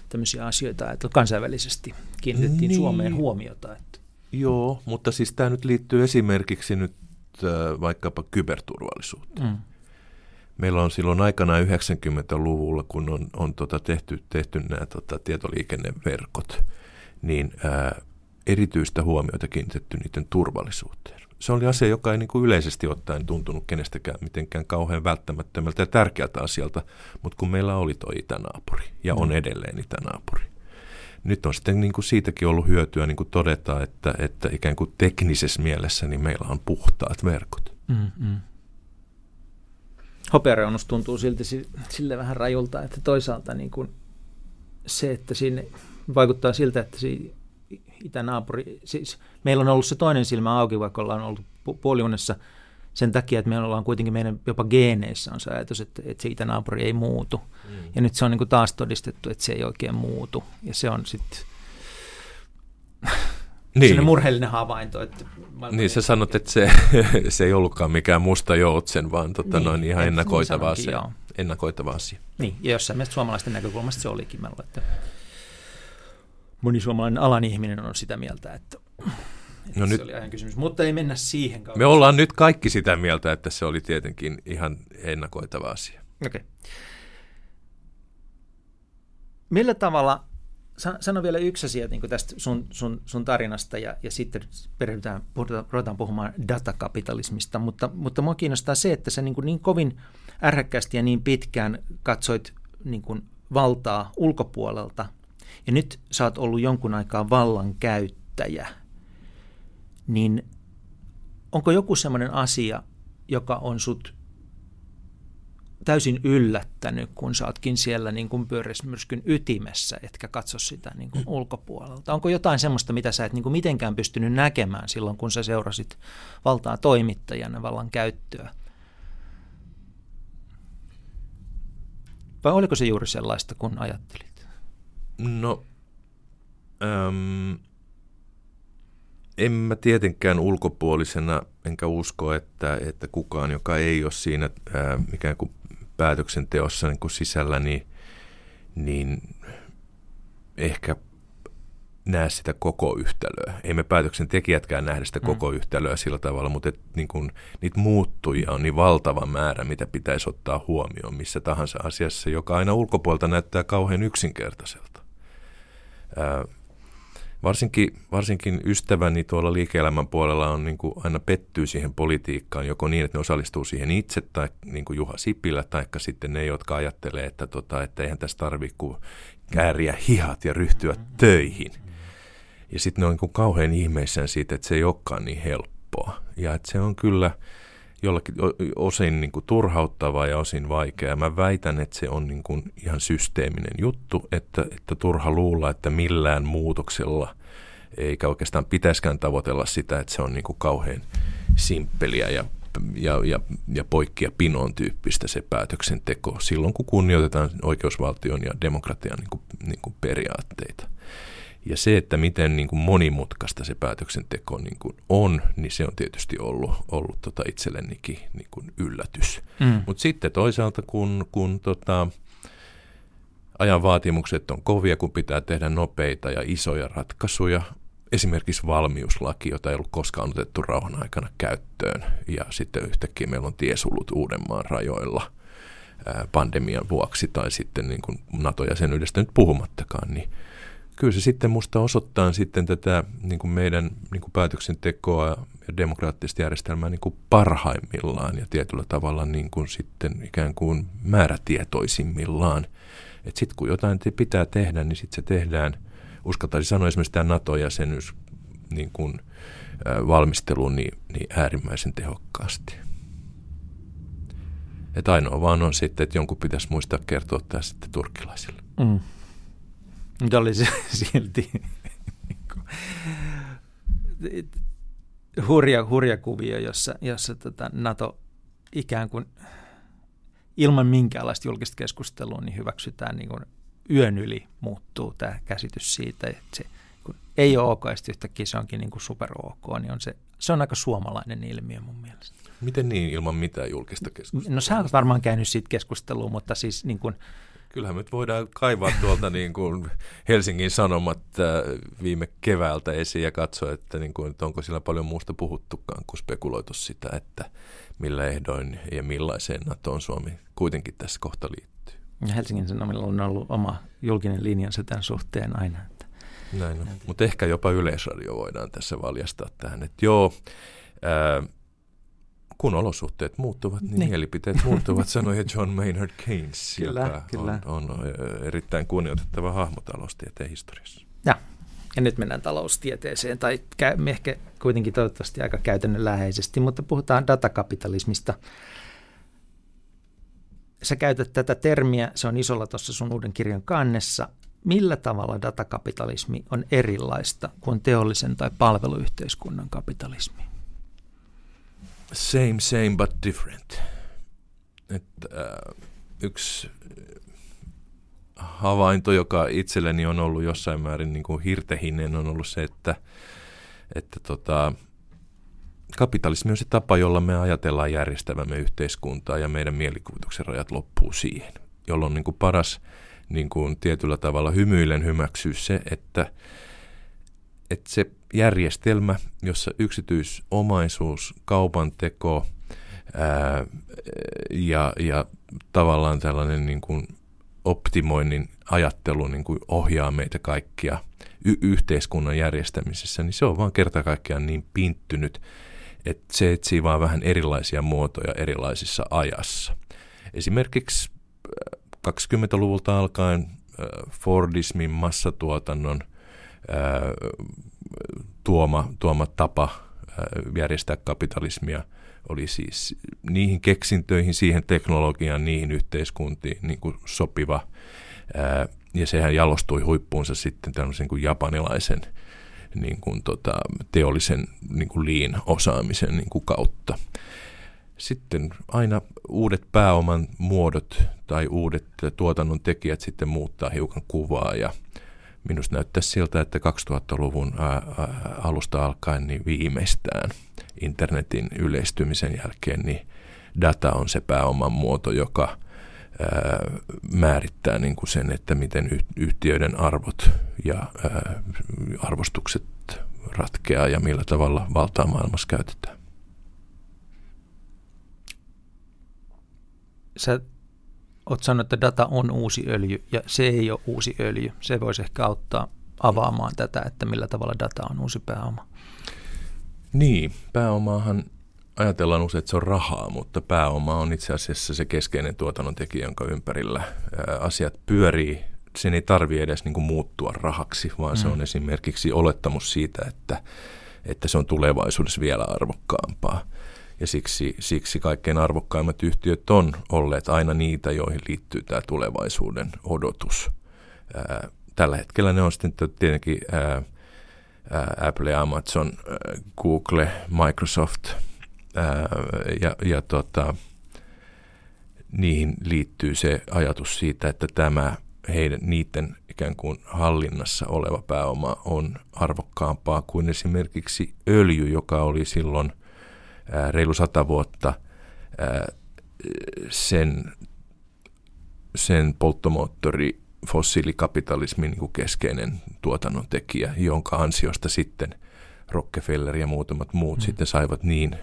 tämmöisiä asioita, että kansainvälisesti kiinnitettiin niin. Suomeen huomiota. Että. Joo, mutta siis tämä nyt liittyy esimerkiksi nyt äh, vaikkapa kyberturvallisuuteen. Mm. Meillä on silloin aikana 90-luvulla, kun on, on tota tehty, tehty nämä tota, tietoliikenneverkot, niin ää, erityistä huomiota kiinnitetty niiden turvallisuuteen. Se oli asia, joka ei niin kuin yleisesti ottaen tuntunut kenestäkään mitenkään kauhean välttämättömältä ja tärkeältä asialta, mutta kun meillä oli tuo itänaapuri ja on mm. edelleen itänaapuri. Nyt on sitten niin kuin siitäkin ollut hyötyä niin kuin todeta, että, että ikään kuin teknisessä mielessä niin meillä on puhtaat verkot. Mm-hmm hopeareunus tuntuu silti sille vähän rajulta, että toisaalta niin kuin se, että sinne vaikuttaa siltä, että si, itänaapuri, siis meillä on ollut se toinen silmä auki, vaikka ollaan ollut puoliunessa sen takia, että meillä ollaan kuitenkin meidän jopa geeneissä on se ajatus, että, että se itänaapuri ei muutu. Mm. Ja nyt se on niin kuin taas todistettu, että se ei oikein muutu. Ja se on sitten niin. murheellinen havainto. Että niin, sä sanot, että se, se ei ollutkaan mikään musta joutsen, vaan tota, niin, noin ihan ennakoitava, asia, ennakoitava asia. Niin, ja jossain mielessä suomalaisten näkökulmasta se olikin. Mä luulen, että moni suomalainen alan ihminen on sitä mieltä, että, että no se nyt, oli ajan kysymys. Mutta ei mennä siihen kautta. Me ollaan nyt kaikki sitä mieltä, että se oli tietenkin ihan ennakoitava asia. Okei. Okay. Millä tavalla sano vielä yksi asia niin tästä sun, sun, sun tarinasta ja, ja sitten perehdytään, ruvetaan puhumaan datakapitalismista, mutta, mutta mua kiinnostaa se, että sä niin, kuin niin kovin ärhäkkäästi ja niin pitkään katsoit niin kuin valtaa ulkopuolelta ja nyt sä oot ollut jonkun aikaa vallan käyttäjä, niin onko joku sellainen asia, joka on sut täysin yllättänyt, kun sä ootkin siellä niin kuin pyörismyrskyn ytimessä, etkä katso sitä niin kuin ulkopuolelta. Onko jotain semmoista, mitä sä et niin kuin mitenkään pystynyt näkemään silloin, kun sä seurasit valtaa toimittajana vallan käyttöä? Vai oliko se juuri sellaista, kun ajattelit? No, äm, en mä tietenkään ulkopuolisena, enkä usko, että, että kukaan, joka ei ole siinä ää, ikään kuin päätöksenteossa niin kuin sisällä, niin, niin ehkä näe sitä koko yhtälöä. Ei me päätöksentekijätkään nähdä sitä koko mm. yhtälöä sillä tavalla, mutta et, niin kun, niitä muuttujia on niin valtava määrä, mitä pitäisi ottaa huomioon missä tahansa asiassa, joka aina ulkopuolta näyttää kauhean yksinkertaiselta. Ää, varsinkin, varsinkin ystäväni tuolla liike-elämän puolella on niin kuin aina pettyy siihen politiikkaan, joko niin, että ne osallistuu siihen itse, tai niin kuin Juha Sipilä, tai sitten ne, jotka ajattelee, että, tota, että eihän tässä tarvitse kuin kääriä hihat ja ryhtyä töihin. Ja sitten ne on niin kuin kauhean ihmeissään siitä, että se ei olekaan niin helppoa. Ja että se on kyllä jollakin osin niin kuin turhauttavaa ja osin vaikeaa. Mä väitän, että se on niin kuin ihan systeeminen juttu, että, että turha luulla, että millään muutoksella eikä oikeastaan pitäisikään tavoitella sitä, että se on niin kuin kauhean simppeliä ja, ja, ja, ja poikkia pinon tyyppistä se päätöksenteko silloin, kun kunnioitetaan oikeusvaltion ja demokratian niin kuin, niin kuin periaatteita. Ja se, että miten niin kuin monimutkaista se päätöksenteko niin kuin on, niin se on tietysti ollut, ollut tota itsellenikin niin kuin yllätys. Mm. Mutta sitten toisaalta, kun, kun tota, ajan vaatimukset on kovia, kun pitää tehdä nopeita ja isoja ratkaisuja. Esimerkiksi valmiuslaki, jota ei ollut koskaan otettu rauhan aikana käyttöön. Ja sitten yhtäkkiä meillä on tiesulut Uudenmaan rajoilla pandemian vuoksi tai sitten niin kuin NATO-jäsenyydestä nyt puhumattakaan. Niin kyllä se sitten musta osoittaa sitten tätä niin kuin meidän niin kuin päätöksentekoa ja demokraattista järjestelmää niin kuin parhaimmillaan ja tietyllä tavalla niin kuin sitten ikään kuin määrätietoisimmillaan. Että sitten kun jotain pitää tehdä, niin sitten se tehdään, uskaltaisin sanoa esimerkiksi tämä NATO-jäsenyys niin kuin, äh, valmistelu niin, niin äärimmäisen tehokkaasti. Että ainoa vaan on sitten, että jonkun pitäisi muistaa kertoa tämä sitten turkkilaisille. Mm. Mutta oli se silti hurja, hurja kuvio, jossa, jossa tota NATO ikään kuin ilman minkäänlaista julkista keskustelua niin hyväksytään niin kuin yön yli muuttuu tämä käsitys siitä, että se kun ei ole ok, ja yhtäkkiä se onkin niin kuin super ok, niin on se, se on aika suomalainen ilmiö mun mielestä. Miten niin ilman mitään julkista keskustelua? No sä oot varmaan käynyt siitä keskustelua, mutta siis niin kuin, Kyllähän me voidaan kaivaa tuolta niin kuin Helsingin Sanomat äh, viime keväältä esiin ja katsoa, että, niin kuin, että onko sillä paljon muusta puhuttukaan kuin spekuloitu sitä, että millä ehdoin ja millaiseen NATOon Suomi kuitenkin tässä kohta liittyy. Ja Helsingin Sanomilla on ollut oma julkinen linjansa tämän suhteen aina. Että. Näin on. Mutta ehkä jopa Yleisradio voidaan tässä valjastaa tähän, että joo, ää, kun olosuhteet muuttuvat, niin, niin. mielipiteet muuttuvat, sanoi John Maynard Keynes, kyllä, joka kyllä. On, on erittäin kunnioitettava hahmo taloustieteen historiassa. Ja, ja nyt mennään taloustieteeseen, tai ehkä kuitenkin toivottavasti aika käytännönläheisesti, mutta puhutaan datakapitalismista. Sä käytät tätä termiä, se on isolla tuossa sun uuden kirjan kannessa. Millä tavalla datakapitalismi on erilaista kuin teollisen tai palveluyhteiskunnan kapitalismi? Same, same but different. Että, äh, yksi havainto, joka itselleni on ollut jossain määrin niin kuin hirtehinen, on ollut se, että, että tota, kapitalismi on se tapa, jolla me ajatellaan järjestävämme yhteiskuntaa ja meidän mielikuvituksen rajat loppuu siihen, jolloin niin kuin paras niin kuin tietyllä tavalla hymyillen hyväksyä se, että, että se järjestelmä, jossa yksityisomaisuus, kaupan teko ja, ja tavallaan tällainen niin kuin optimoinnin ajattelu niin kuin ohjaa meitä kaikkia y- yhteiskunnan järjestämisessä, niin se on vaan kerta kaikkiaan niin pinttynyt, että se etsii vaan vähän erilaisia muotoja erilaisissa ajassa. Esimerkiksi 20-luvulta alkaen Fordismin massatuotannon tuoma, tuoma tapa järjestää kapitalismia oli siis niihin keksintöihin, siihen teknologiaan, niihin yhteiskuntiin niin kuin sopiva. Ja sehän jalostui huippuunsa sitten tämmöisen kuin japanilaisen niin kuin tota, teollisen niin kuin liin osaamisen niin kuin kautta. Sitten aina uudet pääoman muodot tai uudet tuotannon tekijät sitten muuttaa hiukan kuvaa ja – minusta näyttää siltä, että 2000-luvun alusta alkaen niin viimeistään internetin yleistymisen jälkeen niin data on se pääoman muoto, joka määrittää niin kuin sen, että miten yhtiöiden arvot ja arvostukset ratkeaa ja millä tavalla valtaa maailmassa käytetään. Sä olet sanonut, että data on uusi öljy ja se ei ole uusi öljy. Se voisi ehkä auttaa avaamaan tätä, että millä tavalla data on uusi pääoma. Niin, pääomaahan ajatellaan usein, että se on rahaa, mutta pääoma on itse asiassa se keskeinen tuotannon tekijä, jonka ympärillä asiat pyörii. Sen ei tarvi edes niin kuin muuttua rahaksi, vaan mm. se on esimerkiksi olettamus siitä, että, että se on tulevaisuudessa vielä arvokkaampaa. Ja siksi, siksi kaikkein arvokkaimmat yhtiöt on olleet aina niitä, joihin liittyy tämä tulevaisuuden odotus. Tällä hetkellä ne on sitten tietenkin Apple, Amazon, Google, Microsoft ja, ja tota, niihin liittyy se ajatus siitä, että tämä heidän, niiden ikään kuin hallinnassa oleva pääoma on arvokkaampaa kuin esimerkiksi öljy, joka oli silloin reilu sata vuotta sen, sen polttomoottori fossiilikapitalismin niin keskeinen tuotannon tekijä, jonka ansiosta sitten Rockefeller ja muutamat muut mm. sitten saivat niin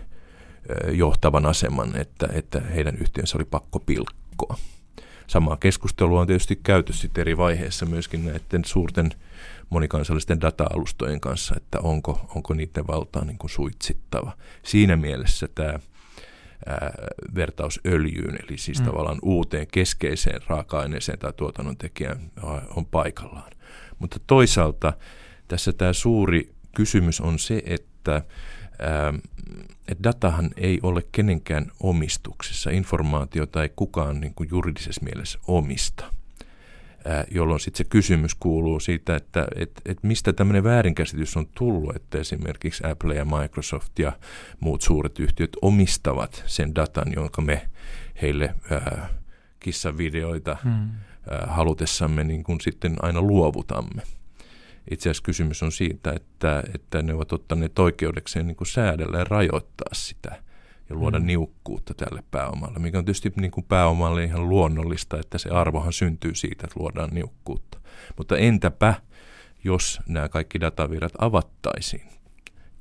johtavan aseman, että, että heidän yhtiönsä oli pakko pilkkoa. Samaa keskustelua on tietysti käyty sitten eri vaiheissa myöskin näiden suurten monikansallisten data-alustojen kanssa, että onko, onko niiden valtaa niin kuin suitsittava. Siinä mielessä tämä ää, vertaus öljyyn, eli siis mm. tavallaan uuteen keskeiseen raaka-aineeseen tai tuotannon tekijään on paikallaan. Mutta toisaalta tässä tämä suuri kysymys on se, että että datahan ei ole kenenkään omistuksessa. Informaatiota ei kukaan niin kuin juridisessa mielessä omista jolloin sitten se kysymys kuuluu siitä, että et, et mistä tämmöinen väärinkäsitys on tullut, että esimerkiksi Apple ja Microsoft ja muut suuret yhtiöt omistavat sen datan, jonka me heille ää, kissavideoita hmm. ää, halutessamme niin kuin sitten aina luovutamme. Itse asiassa kysymys on siitä, että, että ne ovat ottaneet oikeudekseen niin kuin säädellä ja rajoittaa sitä ja luoda mm. niukkuutta tälle pääomalle, mikä on tietysti niin kuin pääomalle ihan luonnollista, että se arvohan syntyy siitä, että luodaan niukkuutta. Mutta entäpä, jos nämä kaikki datavirrat avattaisiin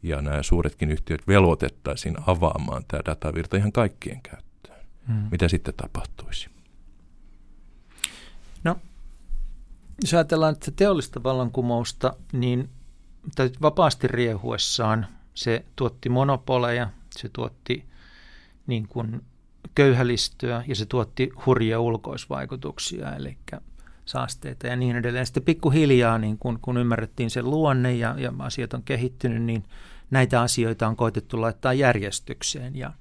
ja nämä suuretkin yhtiöt velvoitettaisiin avaamaan tämä datavirta ihan kaikkien käyttöön, mm. mitä sitten tapahtuisi? No, jos ajatellaan että teollista vallankumousta, niin vapaasti riehuessaan se tuotti monopoleja, se tuotti niin kuin köyhälistöä ja se tuotti hurjia ulkoisvaikutuksia, eli saasteita ja niin edelleen. Sitten pikkuhiljaa, niin kun, kun ymmärrettiin sen luonne ja, ja asiat on kehittynyt, niin näitä asioita on koitettu laittaa järjestykseen ja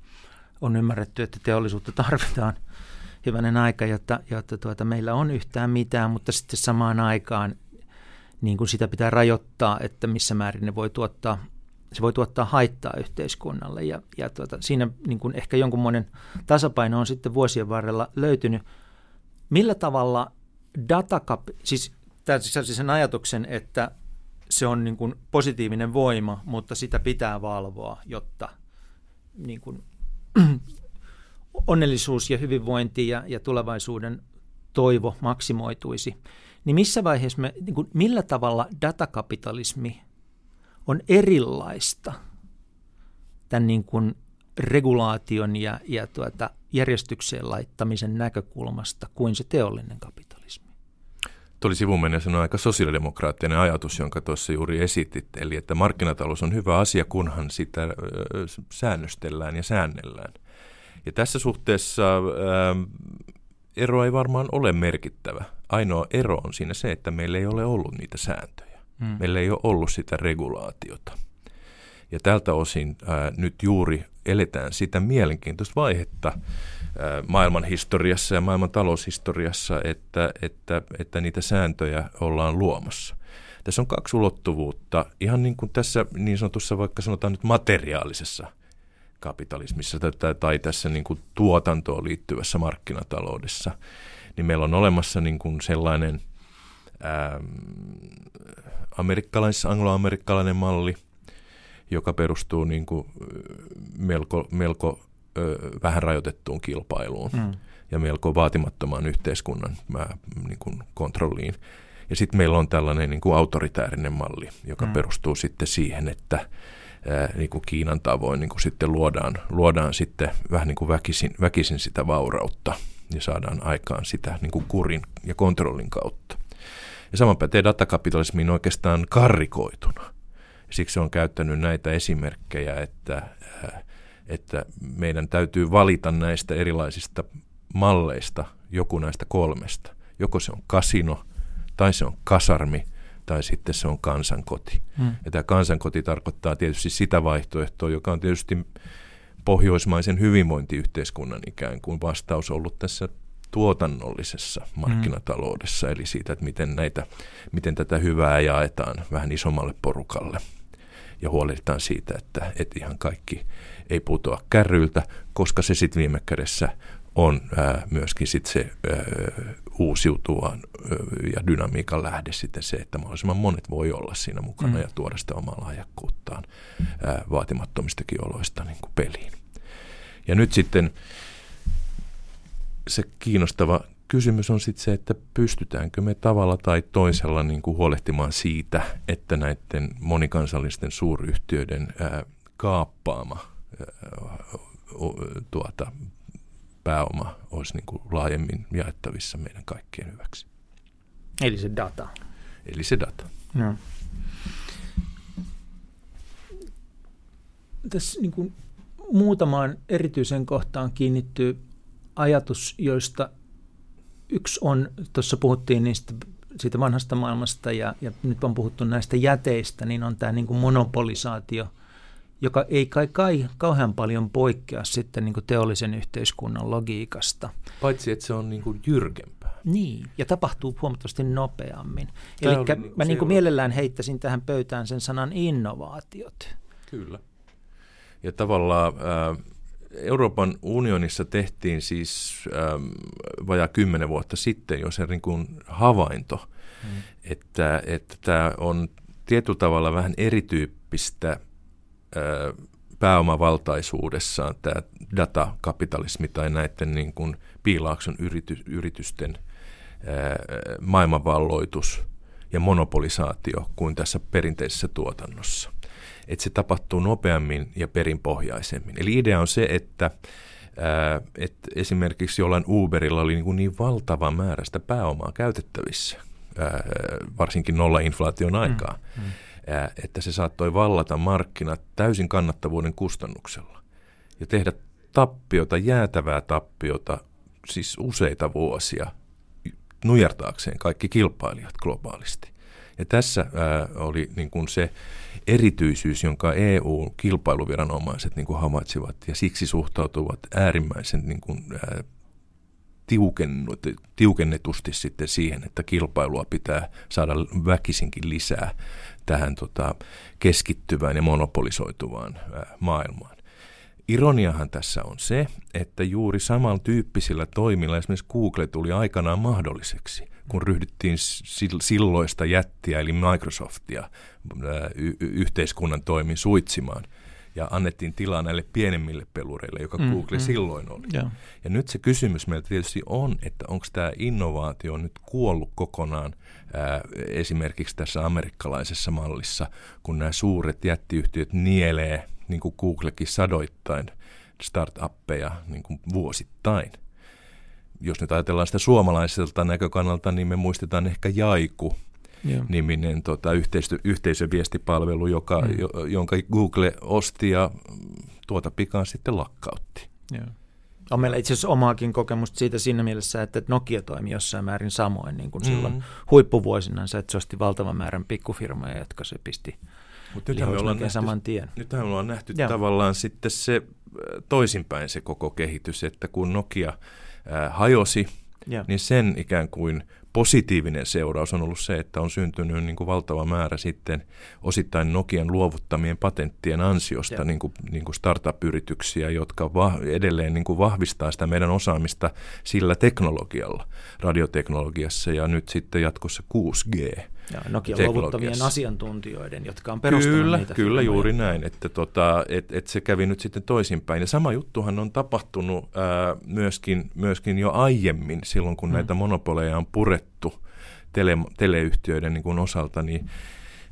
on ymmärretty, että teollisuutta tarvitaan hyvänen aika, jotta, jotta tuota, meillä on yhtään mitään, mutta sitten samaan aikaan niin kuin sitä pitää rajoittaa, että missä määrin ne voi tuottaa se voi tuottaa haittaa yhteiskunnalle ja, ja tuota, siinä niin kuin ehkä jonkunmoinen tasapaino on sitten vuosien varrella löytynyt. Millä tavalla datakap, siis tämä sisälsi sen ajatuksen, että se on niin kuin positiivinen voima, mutta sitä pitää valvoa, jotta niin kuin, onnellisuus ja hyvinvointi ja, ja tulevaisuuden toivo maksimoituisi. Niin missä vaiheessa me, niin kuin, millä tavalla datakapitalismi on erilaista tämän niin kuin regulaation ja, ja tuota järjestykseen laittamisen näkökulmasta kuin se teollinen kapitalismi. Tuli sivumennen sanoa aika sosiaalidemokraattinen ajatus, jonka tuossa juuri esitit, eli että markkinatalous on hyvä asia, kunhan sitä säännöstellään ja säännellään. Ja tässä suhteessa ö, ero ei varmaan ole merkittävä. Ainoa ero on siinä se, että meillä ei ole ollut niitä sääntöjä. Mm. Meillä ei ole ollut sitä regulaatiota. Ja tältä osin ää, nyt juuri eletään sitä mielenkiintoista vaihetta ää, maailman historiassa ja maailman taloushistoriassa, että, että, että niitä sääntöjä ollaan luomassa. Tässä on kaksi ulottuvuutta, ihan niin kuin tässä niin sanotussa vaikka sanotaan nyt materiaalisessa kapitalismissa tai, tai tässä niin kuin tuotantoon liittyvässä markkinataloudessa, niin meillä on olemassa niin kuin sellainen – ähm, amerikkalais, angloamerikkalainen malli, joka perustuu niin kuin melko, melko ö, vähän rajoitettuun kilpailuun mm. ja melko vaatimattomaan yhteiskunnan mä, niin kuin kontrolliin. Ja sitten meillä on tällainen niin kuin autoritäärinen malli, joka mm. perustuu sitten siihen, että niin kuin Kiinan tavoin niin kuin sitten luodaan, luodaan sitten vähän niin kuin väkisin, väkisin sitä vaurautta ja saadaan aikaan sitä niin kuin kurin ja kontrollin kautta. Ja sama pätee datakapitalismiin oikeastaan karrikoituna. Siksi on käyttänyt näitä esimerkkejä, että, että meidän täytyy valita näistä erilaisista malleista joku näistä kolmesta. Joko se on kasino, tai se on kasarmi, tai sitten se on kansankoti. Hmm. Ja tämä kansankoti tarkoittaa tietysti sitä vaihtoehtoa, joka on tietysti pohjoismaisen hyvinvointiyhteiskunnan ikään kuin vastaus ollut tässä tuotannollisessa markkinataloudessa, mm. eli siitä, että miten, näitä, miten tätä hyvää jaetaan vähän isommalle porukalle ja huolehditaan siitä, että, että ihan kaikki ei putoa kärryiltä, koska se sitten viime kädessä on ää, myöskin sit se ää, uusiutuvan ja dynamiikan lähde sitten se, että mahdollisimman monet voi olla siinä mukana mm. ja tuoda sitä omaa lahjakkuuttaan vaatimattomistakin oloista niin kuin peliin. Ja nyt sitten se kiinnostava kysymys on sitten se, että pystytäänkö me tavalla tai toisella niin kuin huolehtimaan siitä, että näiden monikansallisten suuryhtiöiden ää, kaappaama ää, tuota, pääoma olisi niin kuin laajemmin jaettavissa meidän kaikkien hyväksi. Eli se data. Eli se data. No. Tässä niin kuin muutamaan erityisen kohtaan kiinnittyy ajatus, joista yksi on, tuossa puhuttiin niistä siitä vanhasta maailmasta ja, ja nyt on puhuttu näistä jäteistä, niin on tämä niin kuin monopolisaatio, joka ei kai, kai kauhean paljon poikkea sitten niin kuin teollisen yhteiskunnan logiikasta. Paitsi, että se on niin kuin jyrkempää. Niin, ja tapahtuu huomattavasti nopeammin. Eli niin, mä niin kuin mielellään heittäisin tähän pöytään sen sanan innovaatiot. Kyllä. Ja tavallaan äh, Euroopan unionissa tehtiin siis ähm, vajaa kymmenen vuotta sitten jo se niin kuin havainto, hmm. että, että tämä on tietyllä tavalla vähän erityyppistä pääomavaltaisuudessaan tämä datakapitalismi tai näiden niin kuin piilaakson yrity, yritysten maailmanvalloitus ja monopolisaatio kuin tässä perinteisessä tuotannossa että se tapahtuu nopeammin ja perinpohjaisemmin. Eli idea on se, että että esimerkiksi jollain Uberilla oli niin, niin valtava määrä sitä pääomaa käytettävissä, ää, varsinkin nolla-inflaation aikaa, mm, mm. Että se saattoi vallata markkinat täysin kannattavuuden kustannuksella ja tehdä tappiota, jäätävää tappiota, siis useita vuosia nujertaakseen kaikki kilpailijat globaalisti. Ja tässä ää, oli niin kuin se erityisyys, jonka EU-kilpailuviranomaiset niin kuin havaitsivat ja siksi suhtautuvat äärimmäisen niin kuin, ää, tiukennetusti sitten siihen, että kilpailua pitää saada väkisinkin lisää tähän tota, keskittyvään ja monopolisoituvaan ää, maailmaan. Ironiahan tässä on se, että juuri samantyyppisillä toimilla esimerkiksi Google tuli aikanaan mahdolliseksi kun ryhdyttiin silloista jättiä, eli Microsoftia, y- yhteiskunnan toimin suitsimaan. Ja annettiin tilaa näille pienemmille pelureille, joka mm, Google mm. silloin oli. Yeah. Ja nyt se kysymys meillä tietysti on, että onko tämä innovaatio nyt kuollut kokonaan esimerkiksi tässä amerikkalaisessa mallissa, kun nämä suuret jättiyhtiöt nielee, niin kuin Googlekin sadoittain, startuppeja niin kuin vuosittain – jos nyt ajatellaan sitä suomalaiselta näkökannalta, niin me muistetaan ehkä Jaiku, Joo. niminen tota, yhteisö, yhteisöviestipalvelu, joka, mm. jo, jonka Google osti ja tuota pikaan sitten lakkautti. Joo. On meillä itse asiassa omaakin kokemusta siitä siinä mielessä, että Nokia toimi jossain määrin samoin niin kuin mm. silloin huippuvuosina, että se osti valtavan määrän pikkufirmoja, jotka se pisti Mut nythän me ollaan nähty, saman tien. Nythän me ollaan nähty Joo. tavallaan sitten se toisinpäin se koko kehitys, että kun Nokia – hajosi, yeah. niin sen ikään kuin positiivinen seuraus on ollut se, että on syntynyt niin kuin valtava määrä sitten osittain Nokian luovuttamien patenttien ansiosta niin kuin, niin kuin startup-yrityksiä, jotka va- edelleen niin kuin vahvistaa sitä meidän osaamista sillä teknologialla, radioteknologiassa ja nyt sitten jatkossa 6G. Ja Nokia luovuttavien asiantuntijoiden, jotka on perustanut kyllä, niitä Kyllä, firmoja. juuri näin, että tota, et, et se kävi nyt sitten toisinpäin. Ja sama juttuhan on tapahtunut ää, myöskin, myöskin jo aiemmin, silloin kun mm. näitä monopoleja on purettu tele, teleyhtiöiden niin kuin osalta, niin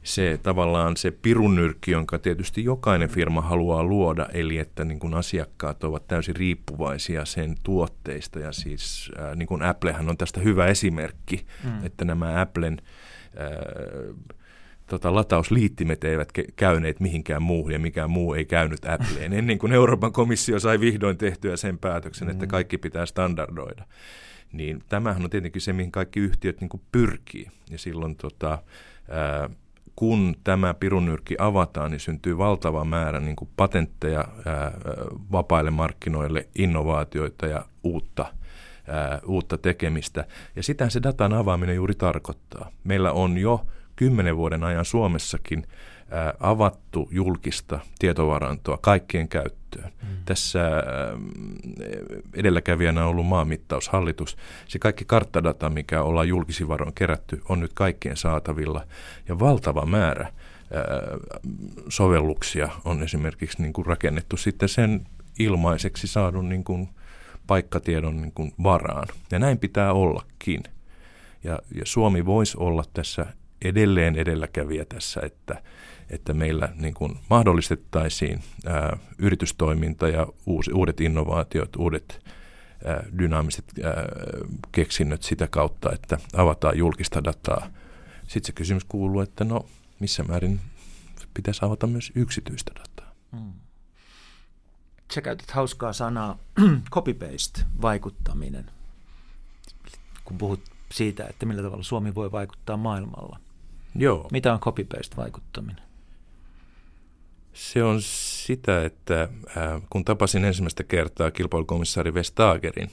se tavallaan se pirunyrkki, jonka tietysti jokainen firma haluaa luoda, eli että niin kuin asiakkaat ovat täysin riippuvaisia sen tuotteista. Ja siis ää, niin kuin Applehän on tästä hyvä esimerkki, mm. että nämä Applen – tota, latausliittimet eivät ke- käyneet mihinkään muuhun ja mikään muu ei käynyt Appleen ennen kuin Euroopan komissio sai vihdoin tehtyä sen päätöksen, että mm. kaikki pitää standardoida. Niin tämähän on tietenkin se, mihin kaikki yhtiöt niin pyrkii. Ja silloin tota, ää, kun tämä pirunyrkki avataan, niin syntyy valtava määrä niin kuin patentteja ää, vapaille markkinoille, innovaatioita ja uutta ää, uutta tekemistä. Ja sitä se datan avaaminen juuri tarkoittaa. Meillä on jo kymmenen vuoden ajan Suomessakin ää, avattu julkista tietovarantoa kaikkien käyttöön. Mm. Tässä ää, edelläkävijänä on ollut maanmittaushallitus. Se kaikki karttadata, mikä ollaan julkisin varoin kerätty, on nyt kaikkien saatavilla. Ja valtava määrä sovelluksia on esimerkiksi niin kuin rakennettu sitten sen ilmaiseksi saadun niin kuin paikkatiedon niin kuin varaan. Ja näin pitää ollakin. Ja, ja Suomi voisi olla tässä edelleen edelläkävijä tässä, että, että meillä niin kuin mahdollistettaisiin ää, yritystoiminta ja uusi, uudet innovaatiot, uudet ää, dynaamiset ää, keksinnöt sitä kautta, että avataan julkista dataa. Sitten se kysymys kuuluu, että no missä määrin pitäisi avata myös yksityistä dataa. Hmm. Sä käytät hauskaa sanaa copy-paste, vaikuttaminen, kun puhut siitä, että millä tavalla Suomi voi vaikuttaa maailmalla. Joo. Mitä on copy-paste vaikuttaminen? Se on sitä, että äh, kun tapasin ensimmäistä kertaa kilpailukomissaari Vestagerin,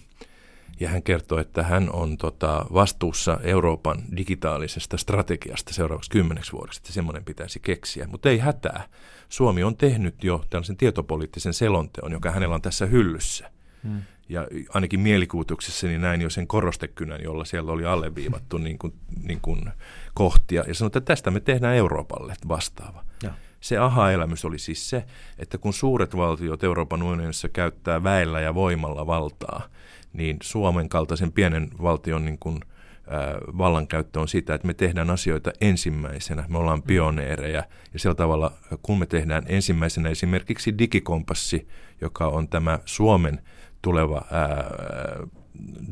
ja hän kertoi, että hän on tota, vastuussa Euroopan digitaalisesta strategiasta seuraavaksi kymmeneksi vuodeksi, että semmoinen pitäisi keksiä. Mutta ei hätää. Suomi on tehnyt jo tällaisen tietopoliittisen selonteon, joka hänellä on tässä hyllyssä. Hmm. Ja ainakin mielikuutuksessani näin jo sen korostekynän, jolla siellä oli alleviivattu niin kuin, niin kuin kohtia. Ja sanoi, että tästä me tehdään Euroopalle vastaava. Ja. Se aha-elämys oli siis se, että kun suuret valtiot Euroopan unionissa käyttää väellä ja voimalla valtaa, niin Suomen kaltaisen pienen valtion niin kuin, äh, vallankäyttö on sitä, että me tehdään asioita ensimmäisenä, me ollaan pioneereja. Ja sillä tavalla, kun me tehdään ensimmäisenä esimerkiksi digikompassi, joka on tämä Suomen tuleva ää,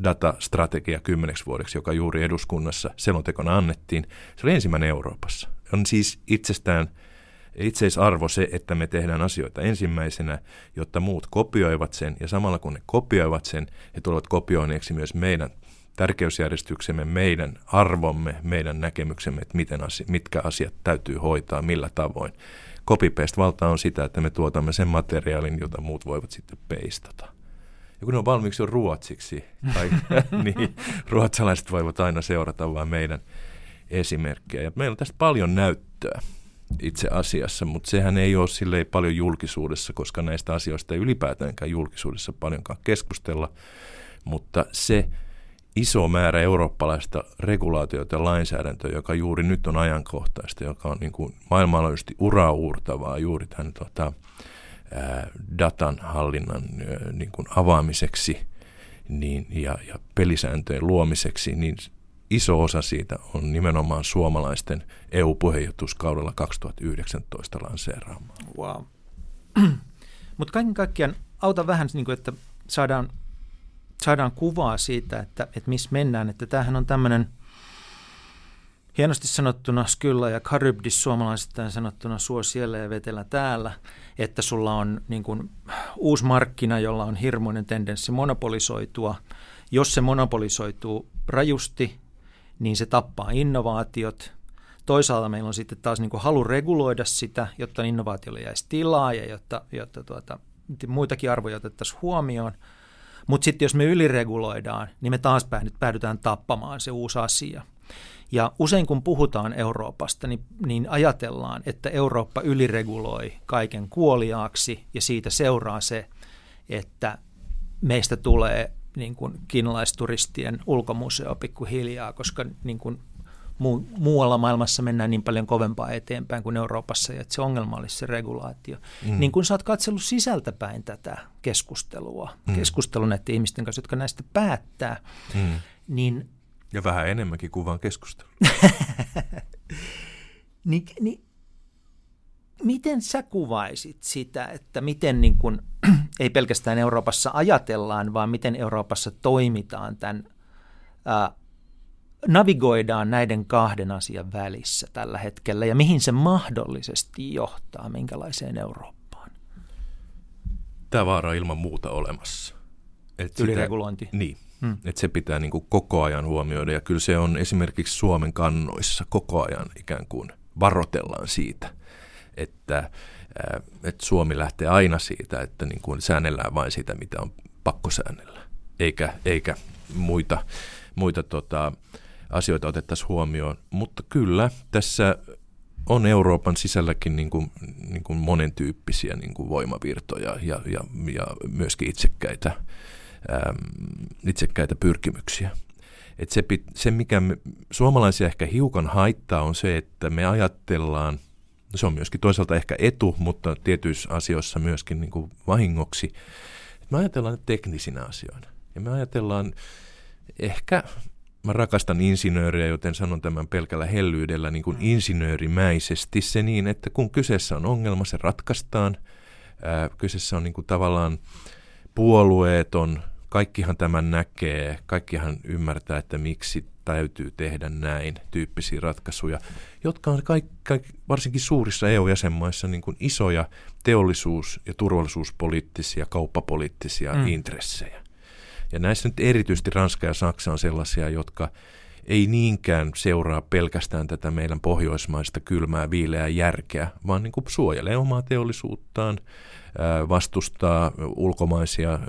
datastrategia kymmeneksi vuodeksi, joka juuri eduskunnassa selontekona annettiin, se oli ensimmäinen Euroopassa. On siis itsestään itseisarvo se, että me tehdään asioita ensimmäisenä, jotta muut kopioivat sen, ja samalla kun ne kopioivat sen, he tulevat kopioineeksi myös meidän tärkeysjärjestyksemme, meidän arvomme, meidän näkemyksemme, että miten asia, mitkä asiat täytyy hoitaa, millä tavoin. Copy-paste-valta on sitä, että me tuotamme sen materiaalin, jota muut voivat sitten peistata. Ja kun ne on valmiiksi jo ruotsiksi, tai, niin ruotsalaiset voivat aina seurata vain meidän esimerkkejä. Ja meillä on tästä paljon näyttöä itse asiassa, mutta sehän ei ole silleen paljon julkisuudessa, koska näistä asioista ei ylipäätäänkään julkisuudessa paljonkaan keskustella, mutta se iso määrä eurooppalaista regulaatiota ja lainsäädäntöä, joka juuri nyt on ajankohtaista, joka on niin kuin maailmanlaajuisesti uraauurtavaa juuri tämän tota, ää, datan hallinnan ää, niin kuin avaamiseksi niin, ja, ja pelisääntöjen luomiseksi, niin iso osa siitä on nimenomaan suomalaisten EU-puheenjohtuskaudella 2019 lanseeraamaan. Wow. Mutta kaiken kaikkiaan auta vähän, niin kuin, että saadaan, saadaan kuvaa siitä, että, että missä mennään. Että tämähän on tämmöinen hienosti sanottuna Skylla ja Karybdis suomalaisittain sanottuna suo siellä ja vetellä täällä, että sulla on niin kuin, uusi markkina, jolla on hirmuinen tendenssi monopolisoitua. Jos se monopolisoituu rajusti, niin se tappaa innovaatiot. Toisaalta meillä on sitten taas niin kuin halu reguloida sitä, jotta innovaatiolle jäisi tilaa ja jotta, jotta tuota, muitakin arvoja otettaisiin huomioon. Mutta sitten jos me ylireguloidaan, niin me taas päädytään tappamaan se uusi asia. Ja usein kun puhutaan Euroopasta, niin, niin ajatellaan, että Eurooppa ylireguloi kaiken kuoliaaksi ja siitä seuraa se, että meistä tulee niin kuin kiinalaisturistien ulkomuseo pikkuhiljaa, koska niin kuin muu, muualla maailmassa mennään niin paljon kovempaa eteenpäin kuin Euroopassa, ja että se ongelma olisi se regulaatio. Mm. Niin kun sä oot katsellut sisältäpäin tätä keskustelua, mm. keskustelua näiden ihmisten kanssa, jotka näistä päättää, mm. niin... Ja vähän enemmänkin kuin vaan keskustelu. niin, niin miten sä kuvaisit sitä, että miten niin kuin, ei pelkästään Euroopassa ajatellaan, vaan miten Euroopassa toimitaan tämän, ää, navigoidaan näiden kahden asian välissä tällä hetkellä ja mihin se mahdollisesti johtaa, minkälaiseen Eurooppaan? Tämä vaara on ilman muuta olemassa. Et Yliregulointi. Sitä, niin, hmm. että se pitää niin kuin koko ajan huomioida ja kyllä se on esimerkiksi Suomen kannoissa koko ajan ikään kuin varotellaan siitä – että, äh, että Suomi lähtee aina siitä, että niin kuin säännellään vain sitä, mitä on pakko säännellä, eikä, eikä muita, muita tota, asioita otettaisiin huomioon. Mutta kyllä tässä on Euroopan sisälläkin niin kuin, niin kuin monentyyppisiä niin kuin voimavirtoja ja, ja, ja myöskin itsekkäitä, äm, itsekkäitä pyrkimyksiä. Et se, se, mikä me, suomalaisia ehkä hiukan haittaa, on se, että me ajatellaan – se on myöskin toisaalta ehkä etu, mutta tietyissä asioissa myöskin niin kuin vahingoksi, Me ajatellaan teknisinä asioina. Ja me ajatellaan ehkä, mä rakastan insinööriä, joten sanon tämän pelkällä hellyydellä niin kuin mm. insinöörimäisesti se niin, että kun kyseessä on ongelma, se ratkaistaan. Ää, kyseessä on niin kuin tavallaan puolueeton, kaikkihan tämän näkee, kaikkihan ymmärtää, että miksi täytyy tehdä näin tyyppisiä ratkaisuja, jotka on kaikki, kaikki, varsinkin suurissa EU-jäsenmaissa niin kuin isoja teollisuus- ja turvallisuuspoliittisia, kauppapoliittisia mm. intressejä. Ja näissä nyt erityisesti Ranska ja Saksa on sellaisia, jotka ei niinkään seuraa pelkästään tätä meidän pohjoismaista kylmää viileää järkeä, vaan niin kuin suojelee omaa teollisuuttaan, vastustaa ulkomaisia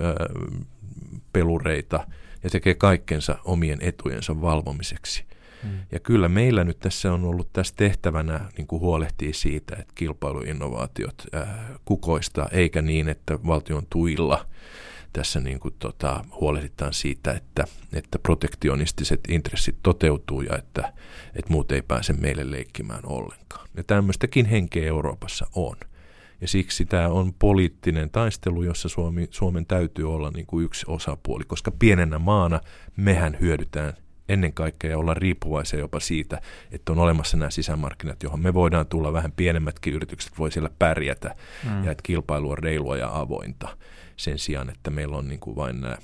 pelureita ja tekee kaikkensa omien etujensa valvomiseksi. Hmm. Ja kyllä meillä nyt tässä on ollut tässä tehtävänä niin kuin huolehtia siitä, että kilpailuinnovaatiot ää, kukoistaa, eikä niin, että valtion tuilla tässä niin kuin tota, huolehditaan siitä, että, että protektionistiset intressit toteutuu ja että, että muut ei pääse meille leikkimään ollenkaan. Ja tämmöistäkin henkeä Euroopassa on. Ja siksi tämä on poliittinen taistelu, jossa Suomi, Suomen täytyy olla niin kuin yksi osapuoli, koska pienenä maana mehän hyödytään ennen kaikkea olla riippuvaisia jopa siitä, että on olemassa nämä sisämarkkinat, johon me voidaan tulla vähän pienemmätkin yritykset voi siellä pärjätä mm. ja että kilpailu on reilua ja avointa sen sijaan, että meillä on niin kuin vain nämä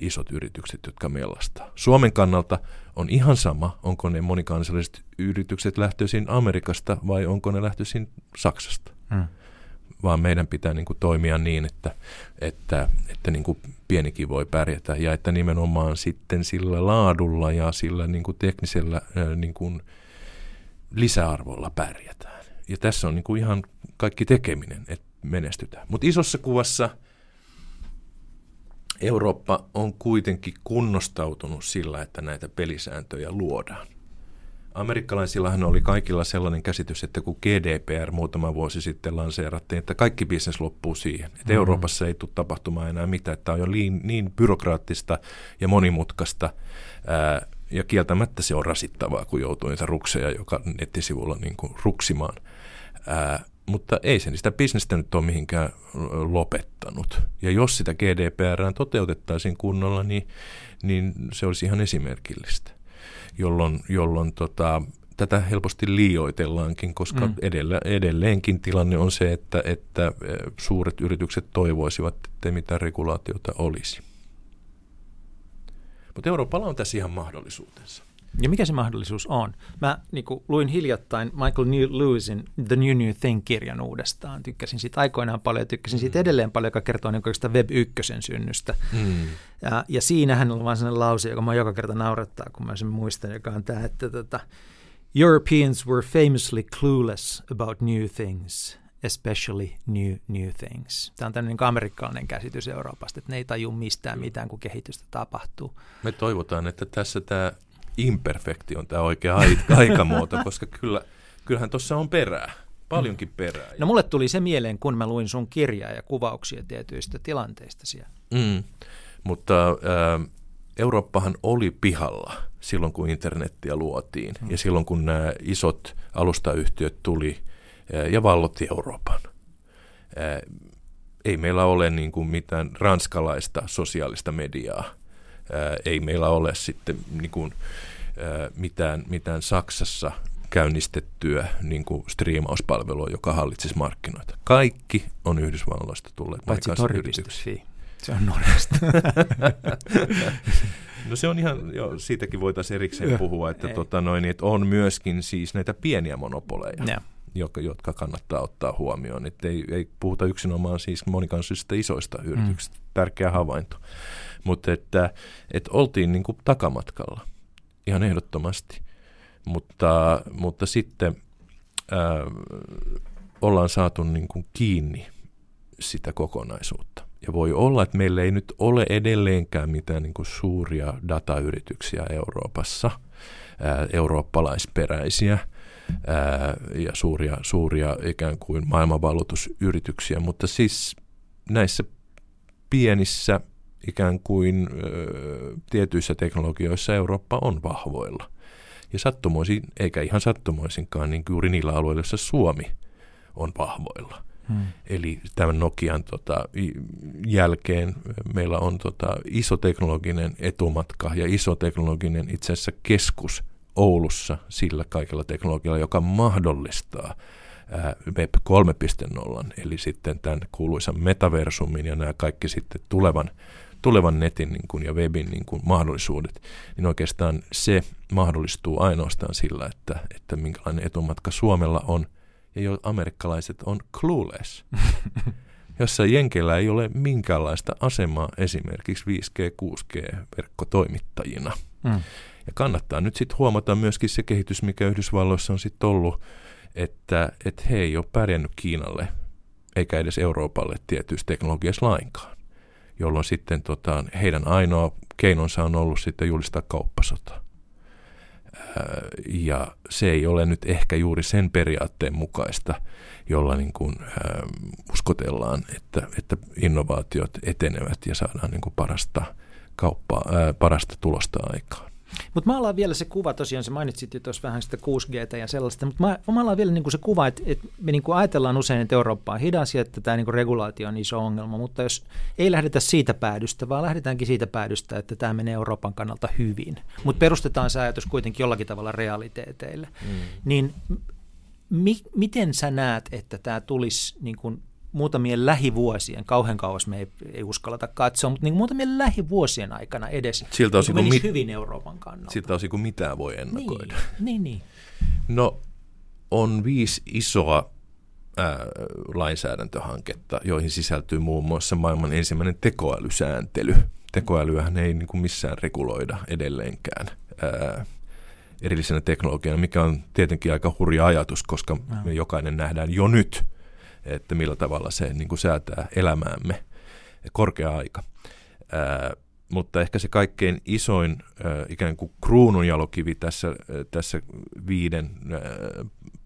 isot yritykset, jotka mellastaa. Suomen kannalta on ihan sama, onko ne monikansalliset yritykset lähtöisin Amerikasta vai onko ne lähtöisin Saksasta. Hmm vaan meidän pitää niin kuin toimia niin, että, että, että niin kuin pienikin voi pärjätä ja että nimenomaan sitten sillä laadulla ja sillä niin kuin teknisellä niin kuin lisäarvolla pärjätään. Ja tässä on niin kuin ihan kaikki tekeminen, että menestytään. Mutta isossa kuvassa Eurooppa on kuitenkin kunnostautunut sillä, että näitä pelisääntöjä luodaan. Amerikkalaisillahan oli kaikilla sellainen käsitys, että kun GDPR muutama vuosi sitten lanseerattiin, että kaikki bisnes loppuu siihen. Että mm-hmm. Euroopassa ei tule tapahtumaan enää mitään, että tämä on jo niin, niin byrokraattista ja monimutkaista. Ää, ja kieltämättä se on rasittavaa, kun joutuu niitä rukseja joka nettisivulla niin kuin ruksimaan. Ää, mutta ei se sitä bisnestä nyt ole mihinkään lopettanut. Ja jos sitä GDPR toteutettaisiin kunnolla, niin, niin se olisi ihan esimerkillistä jolloin, jolloin tota, tätä helposti liioitellaankin, koska mm. edellä, edelleenkin tilanne on se, että, että e, suuret yritykset toivoisivat, että mitään regulaatiota olisi. Mutta Euroopalla on tässä ihan mahdollisuutensa. Ja mikä se mahdollisuus on? Mä niin kuin, luin hiljattain Michael New Lewisin The New New Thing-kirjan uudestaan. Tykkäsin siitä aikoinaan paljon ja tykkäsin siitä mm. edelleen paljon, joka kertoo niin Web 1 synnystä. Mm. Ja, ja siinähän on vain sellainen lause, joka mä joka kerta naurattaa, kun mä sen muistan, joka on tämä, että tota, Europeans were famously clueless about new things, especially new new things. Tämä on tämmöinen niin amerikkalainen käsitys Euroopasta, että ne ei taju mistään mitään, kun kehitystä tapahtuu. Me toivotaan, että tässä tämä imperfekti on tämä oikea aikamuoto, koska kyllä, kyllähän tuossa on perää, paljonkin mm. perää. No mulle tuli se mieleen, kun mä luin sun kirjaa ja kuvauksia tietyistä tilanteista siellä. Mm. Mutta äh, Eurooppahan oli pihalla silloin, kun internettiä luotiin mm. ja silloin, kun nämä isot alustayhtiöt tuli äh, ja vallotti Euroopan. Äh, ei meillä ole niin kuin mitään ranskalaista sosiaalista mediaa ei meillä ole sitten niin kuin, mitään, mitään Saksassa käynnistettyä niin kuin striimauspalvelua, joka hallitsisi markkinoita. Kaikki on Yhdysvalloista tulleet Paitsi tori.fi. Se on Norjasta. no se on ihan, jo, siitäkin voitaisiin erikseen puhua, että, tota noin, että on myöskin siis näitä pieniä monopoleja. Ja jotka, jotka kannattaa ottaa huomioon. Että ei, ei puhuta yksinomaan siis monikansallisista isoista yrityksistä. Mm. Tärkeä havainto. Mutta että, että oltiin niin kuin takamatkalla ihan ehdottomasti. Mutta, mutta sitten ää, ollaan saatu niin kuin kiinni sitä kokonaisuutta. Ja voi olla, että meillä ei nyt ole edelleenkään mitään niin kuin suuria datayrityksiä Euroopassa, ää, eurooppalaisperäisiä – ää, ja suuria, suuria ikään kuin maailmanvalloitusyrityksiä, mutta siis näissä pienissä ikään kuin ö, tietyissä teknologioissa Eurooppa on vahvoilla. Ja sattumoisin, eikä ihan sattumoisinkaan, niin juuri niillä alueilla, joissa Suomi on vahvoilla. Hmm. Eli tämän Nokian tota, jälkeen meillä on tota, iso teknologinen etumatka ja iso teknologinen itse asiassa keskus Oulussa sillä kaikella teknologialla, joka mahdollistaa Web 3.0, eli sitten tämän kuuluisan metaversumin ja nämä kaikki sitten tulevan, tulevan netin niin kuin, ja webin niin kuin, mahdollisuudet, niin oikeastaan se mahdollistuu ainoastaan sillä, että, että minkälainen etumatka Suomella on, ja jo amerikkalaiset on clueless, jossa Jenkellä ei ole minkäänlaista asemaa esimerkiksi 5G, 6G-verkkotoimittajina. Mm. Ja kannattaa nyt sitten huomata myöskin se kehitys, mikä Yhdysvalloissa on sitten ollut, että, että he ei ole pärjännyt Kiinalle eikä edes Euroopalle tietyissä teknologiassa lainkaan, jolloin sitten tota, heidän ainoa keinonsa on ollut sitten julistaa kauppasota. Ja se ei ole nyt ehkä juuri sen periaatteen mukaista, jolla niin kuin, ää, uskotellaan, että, että innovaatiot etenevät ja saadaan niin kuin parasta, kauppaa, ää, parasta tulosta aikaan. Mutta mä ollaan vielä se kuva, tosiaan se mainitsit jo tuossa vähän sitä 6G ja sellaista, mutta mä, ollaan vielä niin kuin se kuva, että, että me niin kuin ajatellaan usein, että Eurooppa on hidas ja että tämä niin kuin regulaatio on iso ongelma, mutta jos ei lähdetä siitä päädystä, vaan lähdetäänkin siitä päädystä, että tämä menee Euroopan kannalta hyvin, mutta perustetaan se ajatus kuitenkin jollakin tavalla realiteeteille, mm. niin mi, miten sä näet, että tämä tulisi niin kuin muutamien lähivuosien, kauhean kauas me ei, ei uskalleta katsoa, mutta niin muutamien lähivuosien aikana edes siltä osin, kun mit, hyvin Euroopan kannalta. Siltä osin kuin mitään voi ennakoida. Niin, niin, niin. No on viisi isoa ää, lainsäädäntöhanketta, joihin sisältyy muun muassa maailman ensimmäinen tekoälysääntely. Tekoälyähän ei niin kuin missään reguloida edelleenkään ää, erillisenä teknologiana, mikä on tietenkin aika hurja ajatus, koska me jokainen nähdään jo nyt – että millä tavalla se niin kuin säätää elämäämme. Korkea aika. Ää, mutta ehkä se kaikkein isoin ää, ikään kuin kruununjalokivi tässä, ää, tässä viiden ää,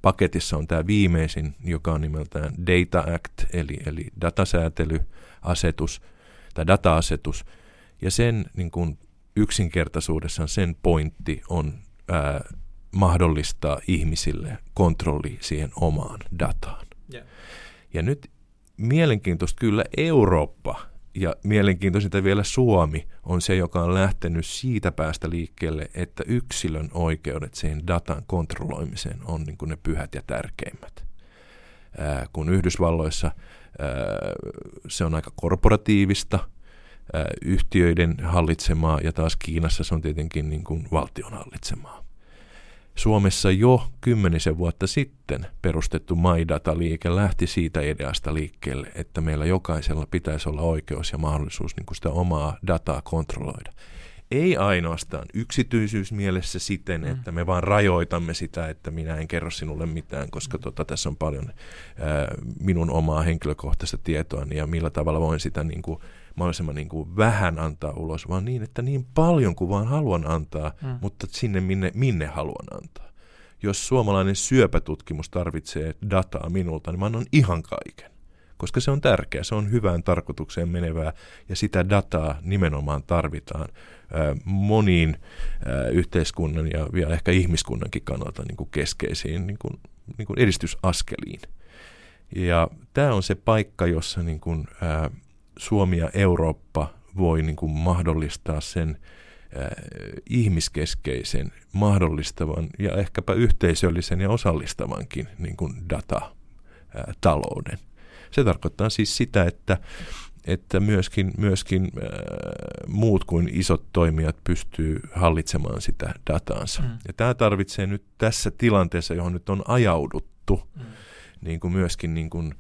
paketissa on tämä viimeisin, joka on nimeltään Data Act, eli, eli datasäätelyasetus tai data-asetus. Ja sen niin kuin yksinkertaisuudessaan sen pointti on ää, mahdollistaa ihmisille kontrolli siihen omaan dataan. Ja nyt mielenkiintoista kyllä Eurooppa ja mielenkiintoisinta vielä Suomi on se, joka on lähtenyt siitä päästä liikkeelle, että yksilön oikeudet siihen datan kontrolloimiseen on niin kuin ne pyhät ja tärkeimmät. Ää, kun Yhdysvalloissa ää, se on aika korporatiivista, ää, yhtiöiden hallitsemaa ja taas Kiinassa se on tietenkin niin kuin valtion hallitsemaa. Suomessa jo kymmenisen vuotta sitten perustettu MyData-liike lähti siitä ideasta liikkeelle, että meillä jokaisella pitäisi olla oikeus ja mahdollisuus niin kuin sitä omaa dataa kontrolloida. Ei ainoastaan yksityisyysmielessä siten, mm. että me vaan rajoitamme sitä, että minä en kerro sinulle mitään, koska tota, tässä on paljon ää, minun omaa henkilökohtaista tietoa ja millä tavalla voin sitä niin kuin, mahdollisimman niin kuin vähän antaa ulos, vaan niin, että niin paljon kuin vaan haluan antaa, mm. mutta sinne minne, minne haluan antaa. Jos suomalainen syöpätutkimus tarvitsee dataa minulta, niin mä annan ihan kaiken koska se on tärkeää, se on hyvään tarkoitukseen menevää ja sitä dataa nimenomaan tarvitaan moniin yhteiskunnan ja vielä ehkä ihmiskunnankin kannalta niin kuin keskeisiin niin kuin, niin kuin edistysaskeliin. Ja tämä on se paikka, jossa niin kuin, ää, Suomi ja Eurooppa voi niin kuin mahdollistaa sen ää, ihmiskeskeisen, mahdollistavan ja ehkäpä yhteisöllisen ja osallistavankin niin kuin datatalouden. Se tarkoittaa siis sitä, että, että myöskin, myöskin ää, muut kuin isot toimijat pystyy hallitsemaan sitä dataansa. Mm. Ja tämä tarvitsee nyt tässä tilanteessa, johon nyt on ajauduttu, mm. niin kuin myöskin niin kuin,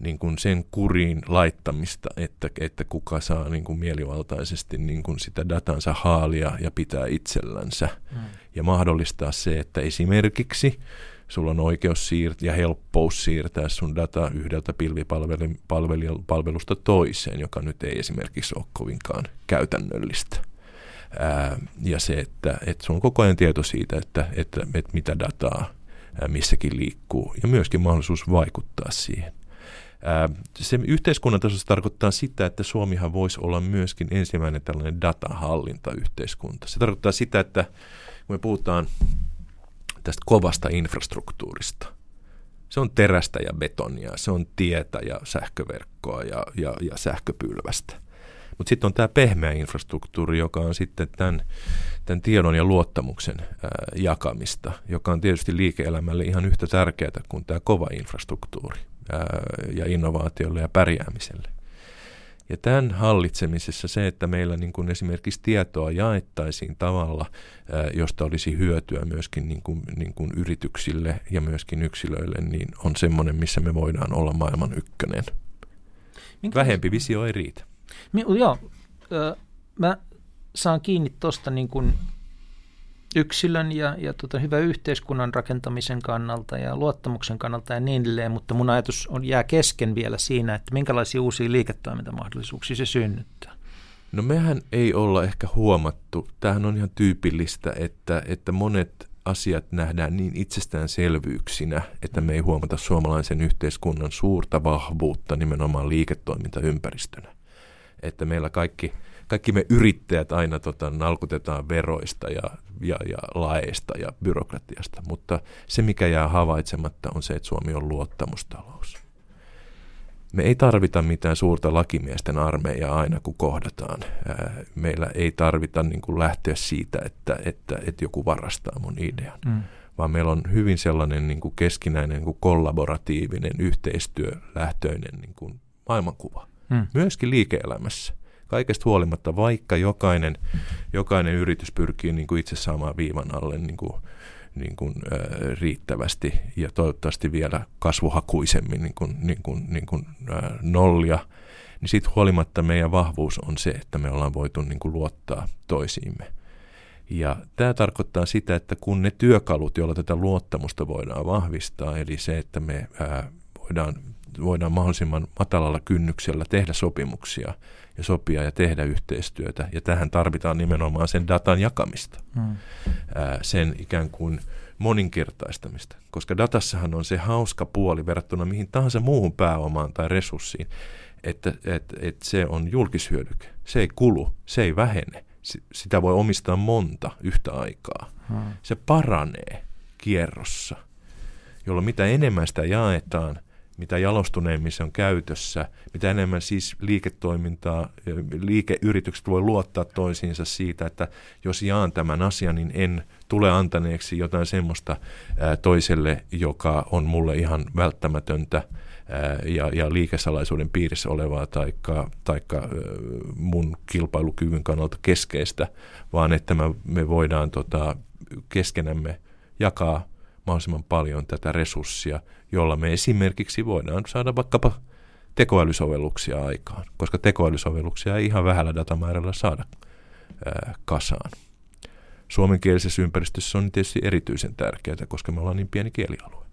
niin kuin sen kuriin laittamista, että, että kuka saa niin kuin mielivaltaisesti niin kuin sitä datansa haalia ja pitää itsellänsä. Mm. Ja mahdollistaa se, että esimerkiksi sulla on oikeus siirtää ja helppous siirtää sun data yhdeltä pilvipalvelusta toiseen, joka nyt ei esimerkiksi ole kovinkaan käytännöllistä. Ää, ja se, että, että sun on koko ajan tieto siitä, että, että, että mitä dataa missäkin liikkuu ja myöskin mahdollisuus vaikuttaa siihen. Se yhteiskunnan tasossa tarkoittaa sitä, että Suomihan voisi olla myöskin ensimmäinen tällainen datahallintayhteiskunta. Se tarkoittaa sitä, että kun me puhutaan tästä kovasta infrastruktuurista, Se on terästä ja betonia, se on tietä ja sähköverkkoa ja, ja, ja sähköpylvästä. Mutta sitten on tämä pehmeä infrastruktuuri, joka on sitten tämän, tämän tiedon ja luottamuksen ää, jakamista, joka on tietysti liike-elämälle ihan yhtä tärkeää kuin tämä kova infrastruktuuri ja innovaatiolle ja pärjäämiselle. Ja tämän hallitsemisessa se, että meillä niin kuin esimerkiksi tietoa jaettaisiin tavalla, josta olisi hyötyä myöskin niin kuin, niin kuin yrityksille ja myöskin yksilöille, niin on semmoinen, missä me voidaan olla maailman ykkönen. Minkä Vähempi visio ei riitä. Mi- joo, ö, mä saan kiinni tuosta niin kuin yksilön ja, ja tota, hyvän yhteiskunnan rakentamisen kannalta ja luottamuksen kannalta ja niin edelleen, mutta mun ajatus on, jää kesken vielä siinä, että minkälaisia uusia liiketoimintamahdollisuuksia se synnyttää. No mehän ei olla ehkä huomattu, tämähän on ihan tyypillistä, että, että monet asiat nähdään niin itsestäänselvyyksinä, että me ei huomata suomalaisen yhteiskunnan suurta vahvuutta nimenomaan liiketoimintaympäristönä. Että meillä kaikki – kaikki me yrittäjät aina tota, nalkutetaan veroista ja, ja, ja laeista ja byrokratiasta, mutta se mikä jää havaitsematta on se, että Suomi on luottamustalous. Me ei tarvita mitään suurta lakimiesten armeijaa aina kun kohdataan. Meillä ei tarvita niin kuin lähteä siitä, että, että, että joku varastaa mun idean. Mm vaan meillä on hyvin sellainen niin kuin keskinäinen niin kuin kollaboratiivinen, yhteistyölähtöinen niin kuin maailmankuva. Mm. Myöskin liike-elämässä kaikesta huolimatta, vaikka jokainen, jokainen yritys pyrkii niin kuin itse saamaan viivan alle niin kuin, niin kuin, ää, riittävästi ja toivottavasti vielä kasvuhakuisemmin niin kuin, niin kuin, niin kuin, ää, nollia, niin siitä huolimatta meidän vahvuus on se, että me ollaan voitu niin kuin luottaa toisiimme. Ja tämä tarkoittaa sitä, että kun ne työkalut, joilla tätä luottamusta voidaan vahvistaa, eli se, että me ää, voidaan, voidaan mahdollisimman matalalla kynnyksellä tehdä sopimuksia – ja sopia ja tehdä yhteistyötä. Ja tähän tarvitaan nimenomaan sen datan jakamista, ää, sen ikään kuin moninkertaistamista. Koska datassahan on se hauska puoli verrattuna mihin tahansa muuhun pääomaan tai resurssiin, että et, et se on julkishyödyke. Se ei kulu, se ei vähene. Sitä voi omistaa monta yhtä aikaa. Hmm. Se paranee kierrossa, jolloin mitä enemmän sitä jaetaan – mitä jalostuneemmin se on käytössä, mitä enemmän siis liiketoimintaa, liikeyritykset voi luottaa toisiinsa siitä, että jos jaan tämän asian, niin en tule antaneeksi jotain semmoista toiselle, joka on mulle ihan välttämätöntä ja, ja liikesalaisuuden piirissä olevaa taikka, taikka mun kilpailukyvyn kannalta keskeistä, vaan että me, voidaan tota, keskenämme jakaa mahdollisimman paljon tätä resurssia, jolla me esimerkiksi voidaan saada vaikkapa tekoälysovelluksia aikaan, koska tekoälysovelluksia ei ihan vähällä datamäärällä saada ää, kasaan. Suomenkielisessä ympäristössä on tietysti erityisen tärkeää, koska me ollaan niin pieni kielialue.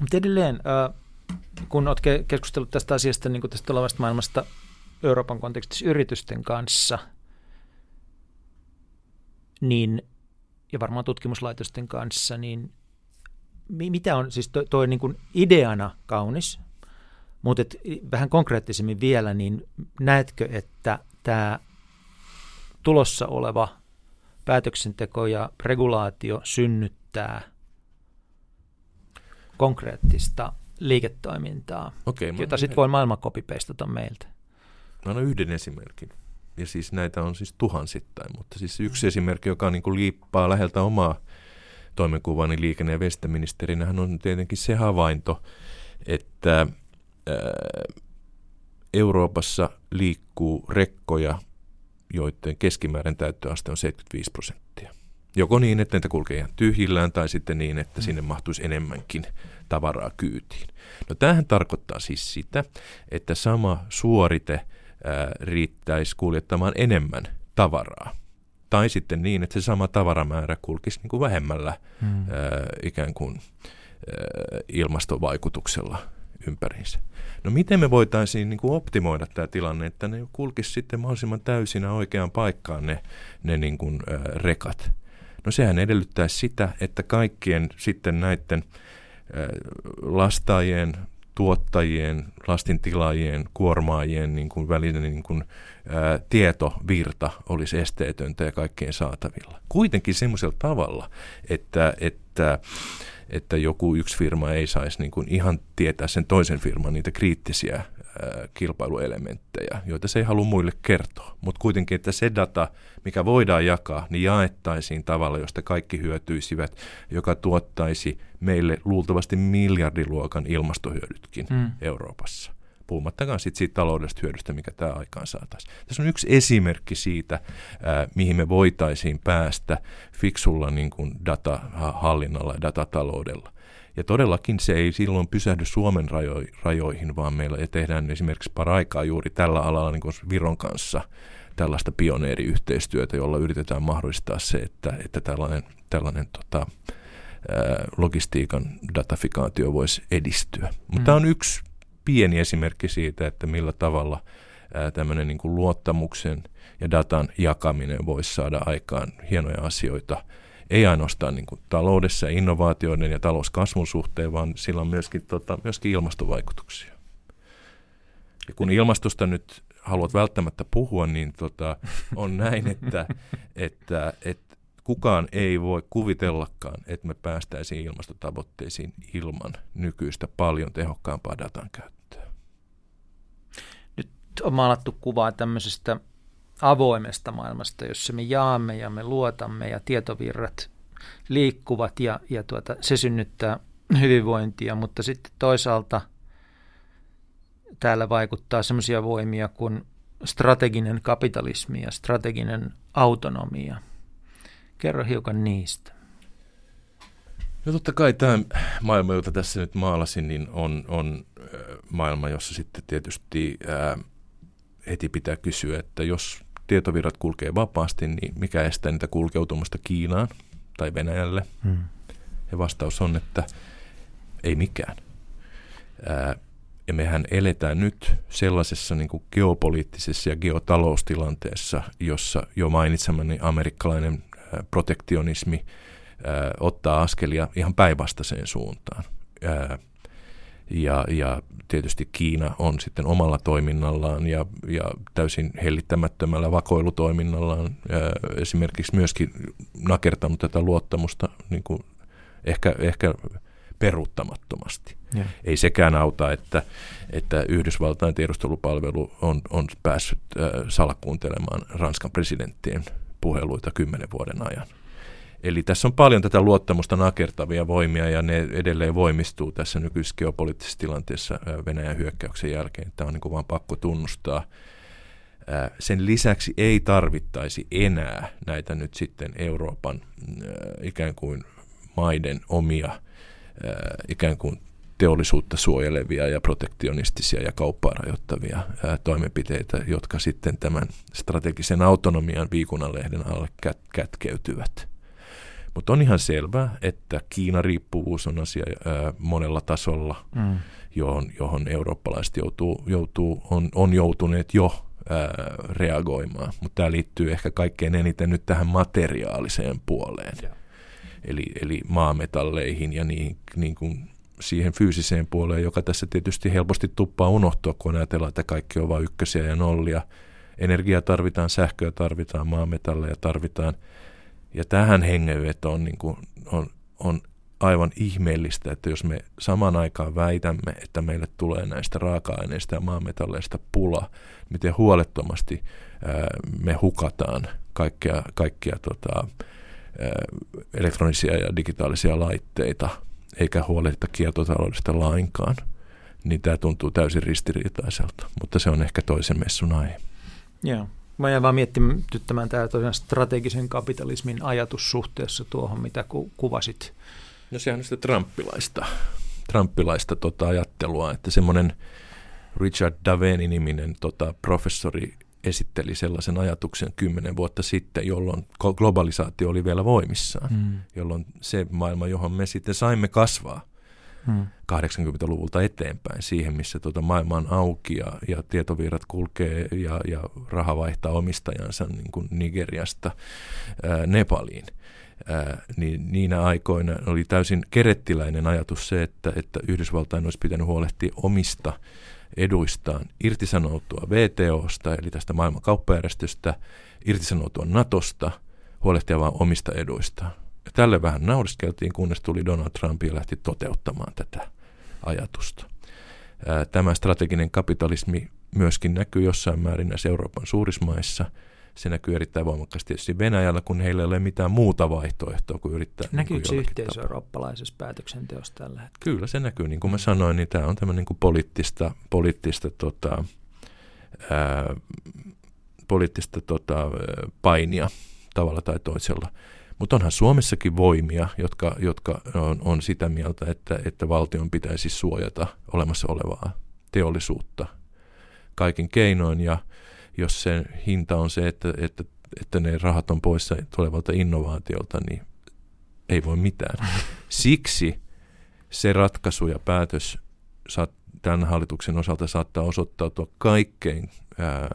Mutta edelleen, kun olet keskustellut tästä asiasta, niin tästä tulevasta maailmasta Euroopan kontekstissa yritysten kanssa, niin ja varmaan tutkimuslaitosten kanssa, niin mitä on, siis toi, toi niin kuin ideana kaunis, mutta et vähän konkreettisemmin vielä, niin näetkö, että tämä tulossa oleva päätöksenteko ja regulaatio synnyttää konkreettista liiketoimintaa, okay, jota sitten voi maailman kopipeistata meiltä? Mä annan yhden esimerkin ja siis näitä on siis tuhansittain, mutta siis yksi esimerkki, joka niin kuin liippaa läheltä omaa toimenkuvani liikenne- ja viestintäministerinä, on tietenkin se havainto, että Euroopassa liikkuu rekkoja, joiden keskimäärin täyttöaste on 75 prosenttia. Joko niin, että niitä kulkee ihan tyhjillään, tai sitten niin, että mm. sinne mahtuisi enemmänkin tavaraa kyytiin. No tämähän tarkoittaa siis sitä, että sama suorite – riittäisi kuljettamaan enemmän tavaraa. Tai sitten niin, että se sama tavaramäärä kulkisi niin kuin vähemmällä hmm. ää, ikään kuin ää, ilmastovaikutuksella ympäriinsä. No miten me voitaisiin niin kuin optimoida tämä tilanne, että ne kulkisi sitten mahdollisimman täysinä oikeaan paikkaan ne, ne niin kuin, ää, rekat? No sehän edellyttää sitä, että kaikkien sitten näiden lastaajien, tuottajien, lastintilaajien, kuormaajien niin kuin välinen niin kuin, ää, tietovirta olisi esteetöntä ja kaikkien saatavilla. Kuitenkin semmoisella tavalla, että, että että joku yksi firma ei saisi niin kuin ihan tietää sen toisen firman niitä kriittisiä ää, kilpailuelementtejä, joita se ei halua muille kertoa. Mutta kuitenkin, että se data, mikä voidaan jakaa, niin jaettaisiin tavalla, josta kaikki hyötyisivät, joka tuottaisi meille luultavasti miljardiluokan ilmastohyödytkin mm. Euroopassa puhumattakaan sit siitä taloudellisesta hyödystä, mikä tämä aikaan saataisiin. Tässä on yksi esimerkki siitä, ää, mihin me voitaisiin päästä fiksulla niin kuin datahallinnalla ja datataloudella. Ja todellakin se ei silloin pysähdy Suomen rajo- rajoihin, vaan meillä ja tehdään esimerkiksi paraikaa juuri tällä alalla niin kuin Viron kanssa tällaista pioneeriyhteistyötä, jolla yritetään mahdollistaa se, että, että tällainen, tällainen tota, logistiikan datafikaatio voisi edistyä. Mutta mm. tämä on yksi pieni esimerkki siitä, että millä tavalla tämmöinen niin kuin luottamuksen ja datan jakaminen voisi saada aikaan hienoja asioita, ei ainoastaan niin kuin taloudessa innovaatioiden ja talouskasvun suhteen, vaan sillä on myöskin, tota, myöskin ilmastovaikutuksia. Ja kun ilmastosta nyt haluat välttämättä puhua, niin tota, on näin, että, että, että kukaan ei voi kuvitellakaan, että me päästäisiin ilmastotavoitteisiin ilman nykyistä paljon tehokkaampaa datan käyttöä. Nyt on maalattu kuvaa tämmöisestä avoimesta maailmasta, jossa me jaamme ja me luotamme ja tietovirrat liikkuvat ja, ja tuota, se synnyttää hyvinvointia, mutta sitten toisaalta täällä vaikuttaa semmoisia voimia kuin strateginen kapitalismi ja strateginen autonomia – Kerro hiukan niistä. No totta kai tämä maailma, jota tässä nyt maalasin, niin on, on maailma, jossa sitten tietysti ää, heti pitää kysyä, että jos tietovirrat kulkee vapaasti, niin mikä estää niitä kulkeutumasta Kiinaan tai Venäjälle? Hmm. Ja vastaus on, että ei mikään. Ää, ja mehän eletään nyt sellaisessa niin kuin geopoliittisessa ja geotaloustilanteessa, jossa jo mainitsemani amerikkalainen protektionismi ottaa askelia ihan päinvastaiseen suuntaan. Ja, ja tietysti Kiina on sitten omalla toiminnallaan ja, ja täysin hellittämättömällä vakoilutoiminnallaan esimerkiksi myöskin nakertanut tätä luottamusta niin kuin ehkä, ehkä peruuttamattomasti. Ja. Ei sekään auta, että, että Yhdysvaltain tiedustelupalvelu on, on päässyt äh, salakuuntelemaan Ranskan presidenttien puheluita kymmenen vuoden ajan. Eli tässä on paljon tätä luottamusta nakertavia voimia ja ne edelleen voimistuu tässä nykyisessä geopoliittisessa tilanteessa Venäjän hyökkäyksen jälkeen. Tämä on niin kuin vaan pakko tunnustaa. Sen lisäksi ei tarvittaisi enää näitä nyt sitten Euroopan ikään kuin maiden omia ikään kuin teollisuutta suojelevia ja protektionistisia ja kauppaa rajoittavia ää, toimenpiteitä, jotka sitten tämän strategisen autonomian viikunanlehden alle kät- kätkeytyvät. Mutta on ihan selvää, että Kiina-riippuvuus on asia ää, monella tasolla, mm. johon, johon eurooppalaiset joutuu, joutuu, on, on joutuneet jo ää, reagoimaan. Mutta tämä liittyy ehkä kaikkein eniten nyt tähän materiaaliseen puoleen. Yeah. Eli, eli maametalleihin ja niihin niin kuin siihen fyysiseen puoleen, joka tässä tietysti helposti tuppaa unohtua, kun ajatellaan, että kaikki on vain ykkösiä ja nollia. Energiaa tarvitaan, sähköä tarvitaan, maametalleja tarvitaan. Ja tähän hengenveto niin kuin on, on aivan ihmeellistä, että jos me saman aikaan väitämme, että meille tulee näistä raaka-aineista ja maametalleista pula, miten huolettomasti ää, me hukataan kaikkia, kaikkia tota, ää, elektronisia ja digitaalisia laitteita – eikä huolehdita kiertotaloudesta lainkaan, niin tämä tuntuu täysin ristiriitaiselta, mutta se on ehkä toisen messun aihe. Joo. Mä jään vaan miettimään tämä strategisen kapitalismin ajatus suhteessa tuohon, mitä ku, kuvasit. No sehän on sitä Trumpilaista, Trumpilaista tota ajattelua, että semmoinen Richard Daveni-niminen tota, professori esitteli sellaisen ajatuksen kymmenen vuotta sitten, jolloin globalisaatio oli vielä voimissaan, mm. jolloin se maailma, johon me sitten saimme kasvaa mm. 80-luvulta eteenpäin, siihen missä tuota maailma on auki ja, ja tietovirrat kulkee ja, ja raha vaihtaa omistajansa niin kuin Nigeriasta ää, Nepaliin. Ää, niin niinä aikoina oli täysin kerettiläinen ajatus se, että, että Yhdysvaltain olisi pitänyt huolehtia omista eduistaan irtisanoutua VTOsta, eli tästä maailman kauppajärjestöstä, irtisanoutua Natosta, huolehtia vain omista eduistaan. tälle vähän nauriskeltiin, kunnes tuli Donald Trump ja lähti toteuttamaan tätä ajatusta. Tämä strateginen kapitalismi myöskin näkyy jossain määrin näissä Euroopan suurismaissa. Se näkyy erittäin voimakkaasti tietysti Venäjällä, kun heillä ei ole mitään muuta vaihtoehtoa kuin yrittää. Niin näkyykö niin se yhteisöeurooppalaisessa päätöksenteossa tällä hetkellä? Kyllä se näkyy. Niin kuin mä sanoin, niin tämä on tämmöinen niin poliittista, poliittista, tota, ää, poliittista tota, painia tavalla tai toisella. Mutta onhan Suomessakin voimia, jotka, jotka on, on sitä mieltä, että, että valtion pitäisi suojata olemassa olevaa teollisuutta kaikin keinoin. Ja jos se hinta on se, että, että, että ne rahat on poissa tulevalta innovaatiolta, niin ei voi mitään. Siksi se ratkaisu ja päätös tämän hallituksen osalta saattaa osoittautua kaikkein ää,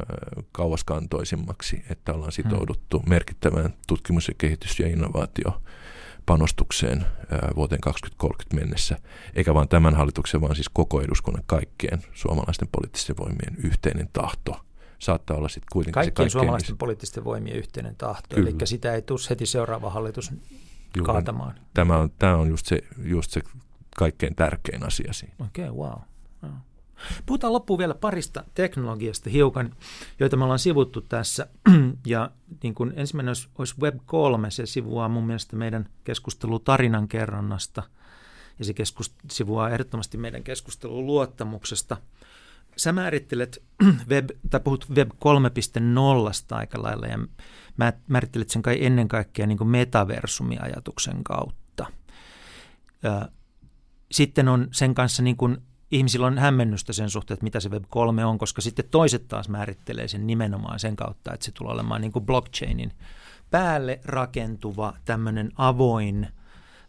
kauaskantoisimmaksi, että ollaan sitouduttu hmm. merkittävään tutkimus- ja kehitys- ja innovaatiopanostukseen ää, vuoteen 2030 mennessä, eikä vain tämän hallituksen, vaan siis koko eduskunnan kaikkien suomalaisten poliittisten voimien yhteinen tahto saattaa olla sitten kuitenkin Kaikkien se suomalaisten niin... poliittisten voimien yhteinen tahto, Kyllä. eli sitä ei tule heti seuraava hallitus Juuri. kaatamaan. Tämä on, tämä on just, se, just se kaikkein tärkein asia siinä. Okei, okay, wow. Puhutaan loppuun vielä parista teknologiasta hiukan, joita me ollaan sivuttu tässä. Ja niin kuin ensimmäinen olisi, olisi Web3, se sivuaa mun mielestä meidän keskustelu tarinan kerronnasta. Ja se keskust, sivuaa ehdottomasti meidän keskustelun luottamuksesta. Sä määrittelet web, tai puhut Web 3.0 aika lailla, ja mä määrittelet sen kai ennen kaikkea niin kuin metaversumiajatuksen kautta. Sitten on sen kanssa niin kuin ihmisillä on hämmennystä sen suhteen, että mitä se Web3 on, koska sitten toiset taas määrittelee sen nimenomaan sen kautta, että se tulee olemaan niin kuin blockchainin päälle rakentuva tämmöinen avoin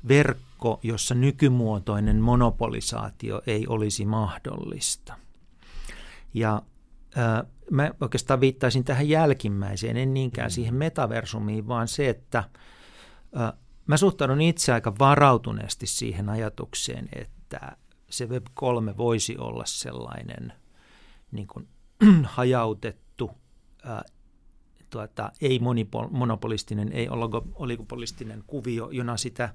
verkko, jossa nykymuotoinen monopolisaatio ei olisi mahdollista. Ja äh, mä oikeastaan viittaisin tähän jälkimmäiseen, en niinkään siihen metaversumiin, vaan se, että äh, mä suhtaudun itse aika varautuneesti siihen ajatukseen, että se Web3 voisi olla sellainen niin kuin, hajautettu, ää, tuota, ei monopolistinen, ei oligopolistinen kuvio, jona sitä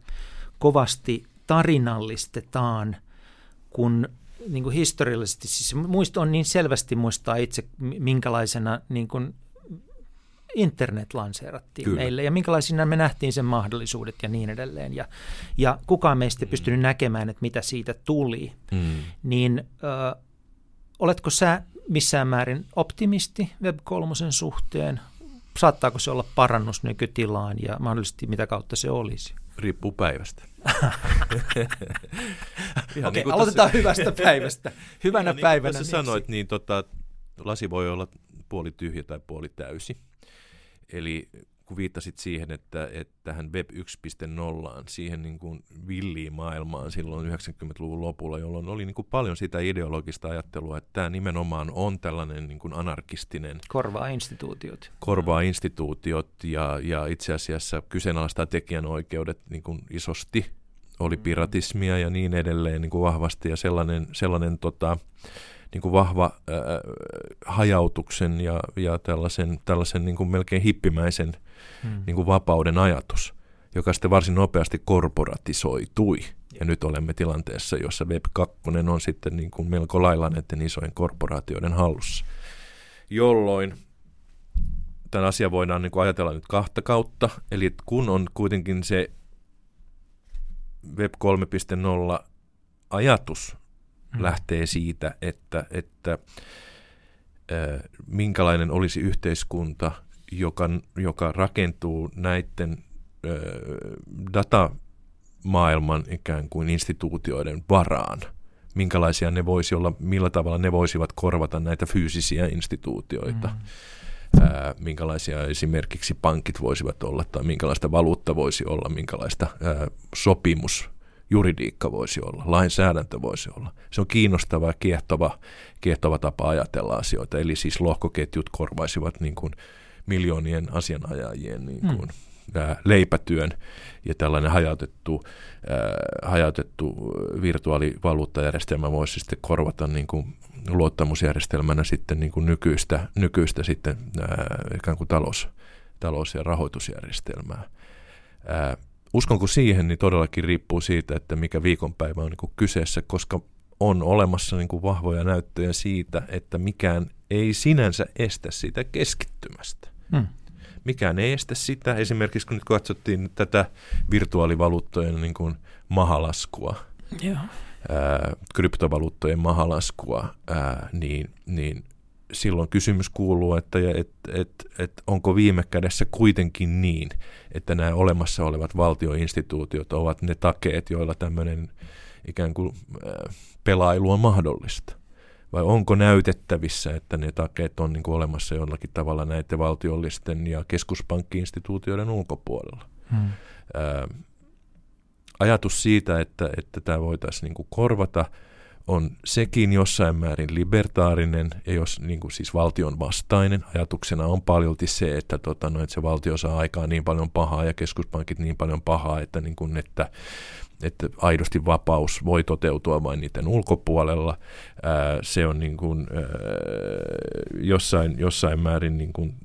kovasti tarinallistetaan, kun niin kuin historiallisesti, siis muisto on niin selvästi muistaa itse, minkälaisena niin kuin internet lanseerattiin Kyllä. meille ja minkälaisina me nähtiin sen mahdollisuudet ja niin edelleen. Ja, ja kukaan meistä ei mm. pystynyt näkemään, että mitä siitä tuli. Mm. Niin ö, oletko sä missään määrin optimisti Web3 suhteen? Saattaako se olla parannus nykytilaan ja mahdollisesti mitä kautta se olisi? Riippuu päivästä. Okei, okay, niin aloitetaan tässä... hyvästä päivästä. Hyvänä niin, päivänä. Niin sanoit, niin tota, lasi voi olla puoli tyhjä tai puoli täysi. Eli kun viittasit siihen, että, että tähän Web 1.0, siihen niin kuin villiin maailmaan silloin 90-luvun lopulla, jolloin oli niin kuin paljon sitä ideologista ajattelua, että tämä nimenomaan on tällainen niin kuin anarkistinen... Korvaa instituutiot. Korvaa instituutiot ja, ja itse asiassa kyseenalaistaa tekijänoikeudet niin kuin isosti. Oli mm. piratismia ja niin edelleen niin kuin vahvasti ja sellainen, sellainen tota, niin kuin vahva äh, hajautuksen ja, ja tällaisen, tällaisen niin kuin melkein hippimäisen hmm. niin kuin vapauden ajatus, joka sitten varsin nopeasti korporatisoitui. Ja nyt olemme tilanteessa, jossa Web 2 on sitten niin kuin melko lailla näiden isojen korporaatioiden hallussa. Jolloin tämän asian voidaan niin kuin ajatella nyt kahta kautta. Eli kun on kuitenkin se Web 3.0 ajatus mm. lähtee siitä, että, että äh, minkälainen olisi yhteiskunta, joka, joka rakentuu näiden äh, datamaailman ikään kuin instituutioiden varaan. Minkälaisia ne voisi olla, millä tavalla ne voisivat korvata näitä fyysisiä instituutioita. Mm ää, minkälaisia esimerkiksi pankit voisivat olla tai minkälaista valuutta voisi olla, minkälaista ää, sopimus juridiikka voisi olla, lainsäädäntö voisi olla. Se on kiinnostava ja kiehtova, kiehtova tapa ajatella asioita. Eli siis lohkoketjut korvaisivat niin kuin miljoonien asianajajien niin kuin, mm. ää, leipätyön ja tällainen hajautettu, ää, hajautettu virtuaalivaluuttajärjestelmä voisi sitten korvata niin kuin luottamusjärjestelmänä sitten niin kuin nykyistä, nykyistä sitten ää, ikään kuin talous, talous- ja rahoitusjärjestelmää. Ää, uskonko siihen, niin todellakin riippuu siitä, että mikä viikonpäivä on niin kuin kyseessä, koska on olemassa niin kuin vahvoja näyttöjä siitä, että mikään ei sinänsä estä sitä keskittymästä. Hmm. Mikään ei estä sitä. Esimerkiksi kun nyt katsottiin tätä virtuaalivaluuttojen niin kuin mahalaskua, Joo. Ää, kryptovaluuttojen mahalaskua, ää, niin, niin silloin kysymys kuuluu, että et, et, et onko viime kädessä kuitenkin niin, että nämä olemassa olevat valtioinstituutiot ovat ne takeet, joilla tämmöinen ikään kuin pelailu on mahdollista? Vai onko näytettävissä, että ne takeet on niin kuin olemassa jollakin tavalla näiden valtiollisten ja keskuspankkiinstituutioiden ulkopuolella? Hmm. Ää, ajatus siitä, että, että tämä voitaisiin niin kuin korvata, on sekin jossain määrin libertaarinen ja jos niin kuin siis valtion vastainen. Ajatuksena on paljolti se, että, tota, no, että se valtio saa aikaan niin paljon pahaa ja keskuspankit niin paljon pahaa, että, niin kuin, että että aidosti vapaus voi toteutua vain niiden ulkopuolella. Ää, se on niin kuin, ää, jossain, jossain määrin niin kuin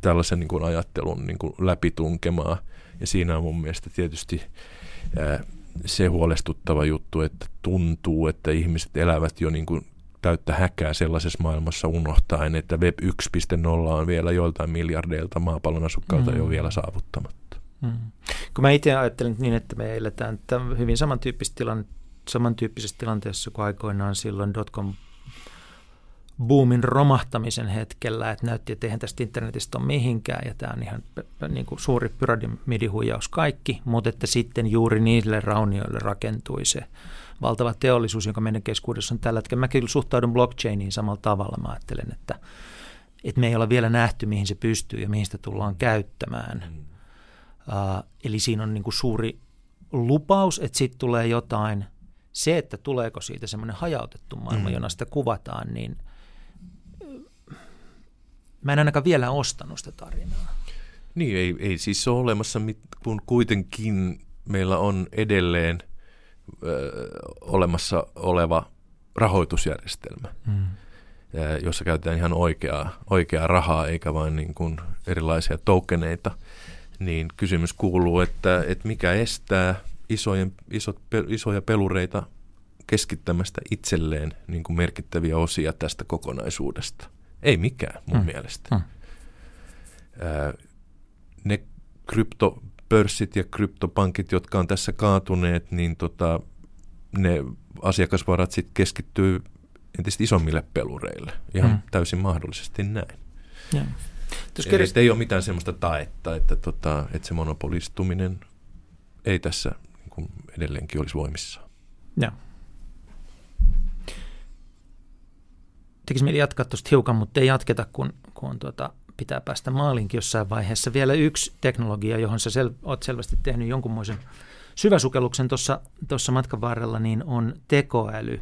tällaisen niin kuin ajattelun niin kuin läpitunkemaa. Ja siinä on mun mielestä tietysti ää, se huolestuttava juttu, että tuntuu, että ihmiset elävät jo niin kuin täyttä häkää sellaisessa maailmassa unohtaen, että Web 1.0 on vielä joiltain miljardeilta maapallon asukkailta mm. jo vielä saavuttamatta. Mm. Kun mä itse ajattelen niin, että me eletään hyvin samantyyppisessä, tilan, samantyyppisessä tilanteessa kuin aikoinaan silloin dotcom boomin romahtamisen hetkellä, että näytti, että eihän tästä internetistä ole mihinkään ja tämä on ihan niin kuin suuri pyramidihuijaus kaikki, mutta että sitten juuri niille raunioille rakentui se valtava teollisuus, joka meidän keskuudessa on tällä hetkellä. Mä kyllä suhtaudun blockchainiin samalla tavalla. Mä ajattelen, että, että me ei ole vielä nähty, mihin se pystyy ja mihin sitä tullaan käyttämään. Mm. Uh, eli siinä on niin kuin suuri lupaus, että sitten tulee jotain. Se, että tuleeko siitä semmoinen hajautettu maailma, mm. jona sitä kuvataan, niin mä en ainakaan vielä ostanut sitä tarinaa. Niin, ei, ei siis ole olemassa, kun kuitenkin meillä on edelleen ö, olemassa oleva rahoitusjärjestelmä, mm. jossa käytetään ihan oikeaa, oikeaa rahaa eikä vain niin kuin erilaisia tokeneita – niin kysymys kuuluu, että, että mikä estää isojen, isot, isoja pelureita keskittämästä itselleen niin kuin merkittäviä osia tästä kokonaisuudesta. Ei mikään mun hmm. mielestä. Ää, ne kryptopörssit ja kryptopankit, jotka on tässä kaatuneet, niin tota, ne asiakasvarat sitten keskittyy entistä isommille pelureille. Ihan hmm. täysin mahdollisesti näin. Yeah. Eli kirjast... ei ole mitään sellaista taetta, että, tota, että se monopolistuminen ei tässä niin kuin edelleenkin olisi voimissa. Joo. Tekisi mieli jatkaa tuosta hiukan, mutta ei jatketa, kun, kun tuota, pitää päästä maalinkin jossain vaiheessa. Vielä yksi teknologia, johon sä sel, oot selvästi tehnyt jonkunmoisen syväsukelluksen tuossa matkan varrella, niin on tekoäly.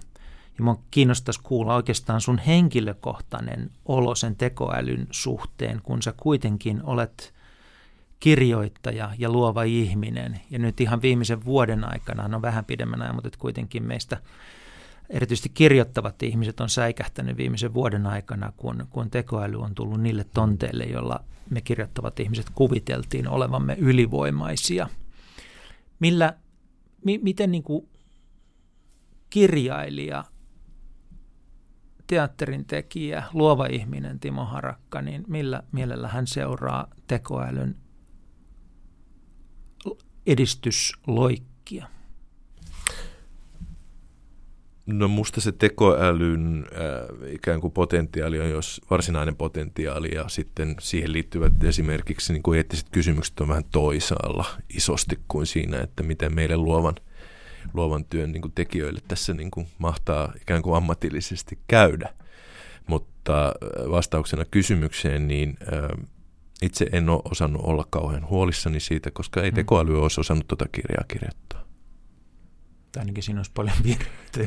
Ja minua kiinnostaisi kuulla oikeastaan sun henkilökohtainen olo sen tekoälyn suhteen, kun sä kuitenkin olet kirjoittaja ja luova ihminen. Ja nyt ihan viimeisen vuoden aikana, no vähän pidemmän ajan, mutta kuitenkin meistä erityisesti kirjoittavat ihmiset on säikähtänyt viimeisen vuoden aikana, kun, kun tekoäly on tullut niille tonteille, joilla me kirjoittavat ihmiset kuviteltiin olevamme ylivoimaisia. Millä, mi, miten niin kuin kirjailija teatterin tekijä, luova ihminen Timo Harakka, niin millä mielellä hän seuraa tekoälyn edistysloikkia? No musta se tekoälyn äh, ikään kuin potentiaali on jos varsinainen potentiaali ja sitten siihen liittyvät esimerkiksi niin kuin eettiset kysymykset on vähän toisaalla isosti kuin siinä, että miten meille luovan – luovan työn niin kuin tekijöille tässä niin kuin mahtaa ikään kuin ammatillisesti käydä. Mutta äh, vastauksena kysymykseen, niin äh, itse en ole osannut olla kauhean huolissani siitä, koska ei mm. tekoäly olisi osannut tuota kirjaa kirjoittaa. Ainakin siinä olisi paljon virheitä,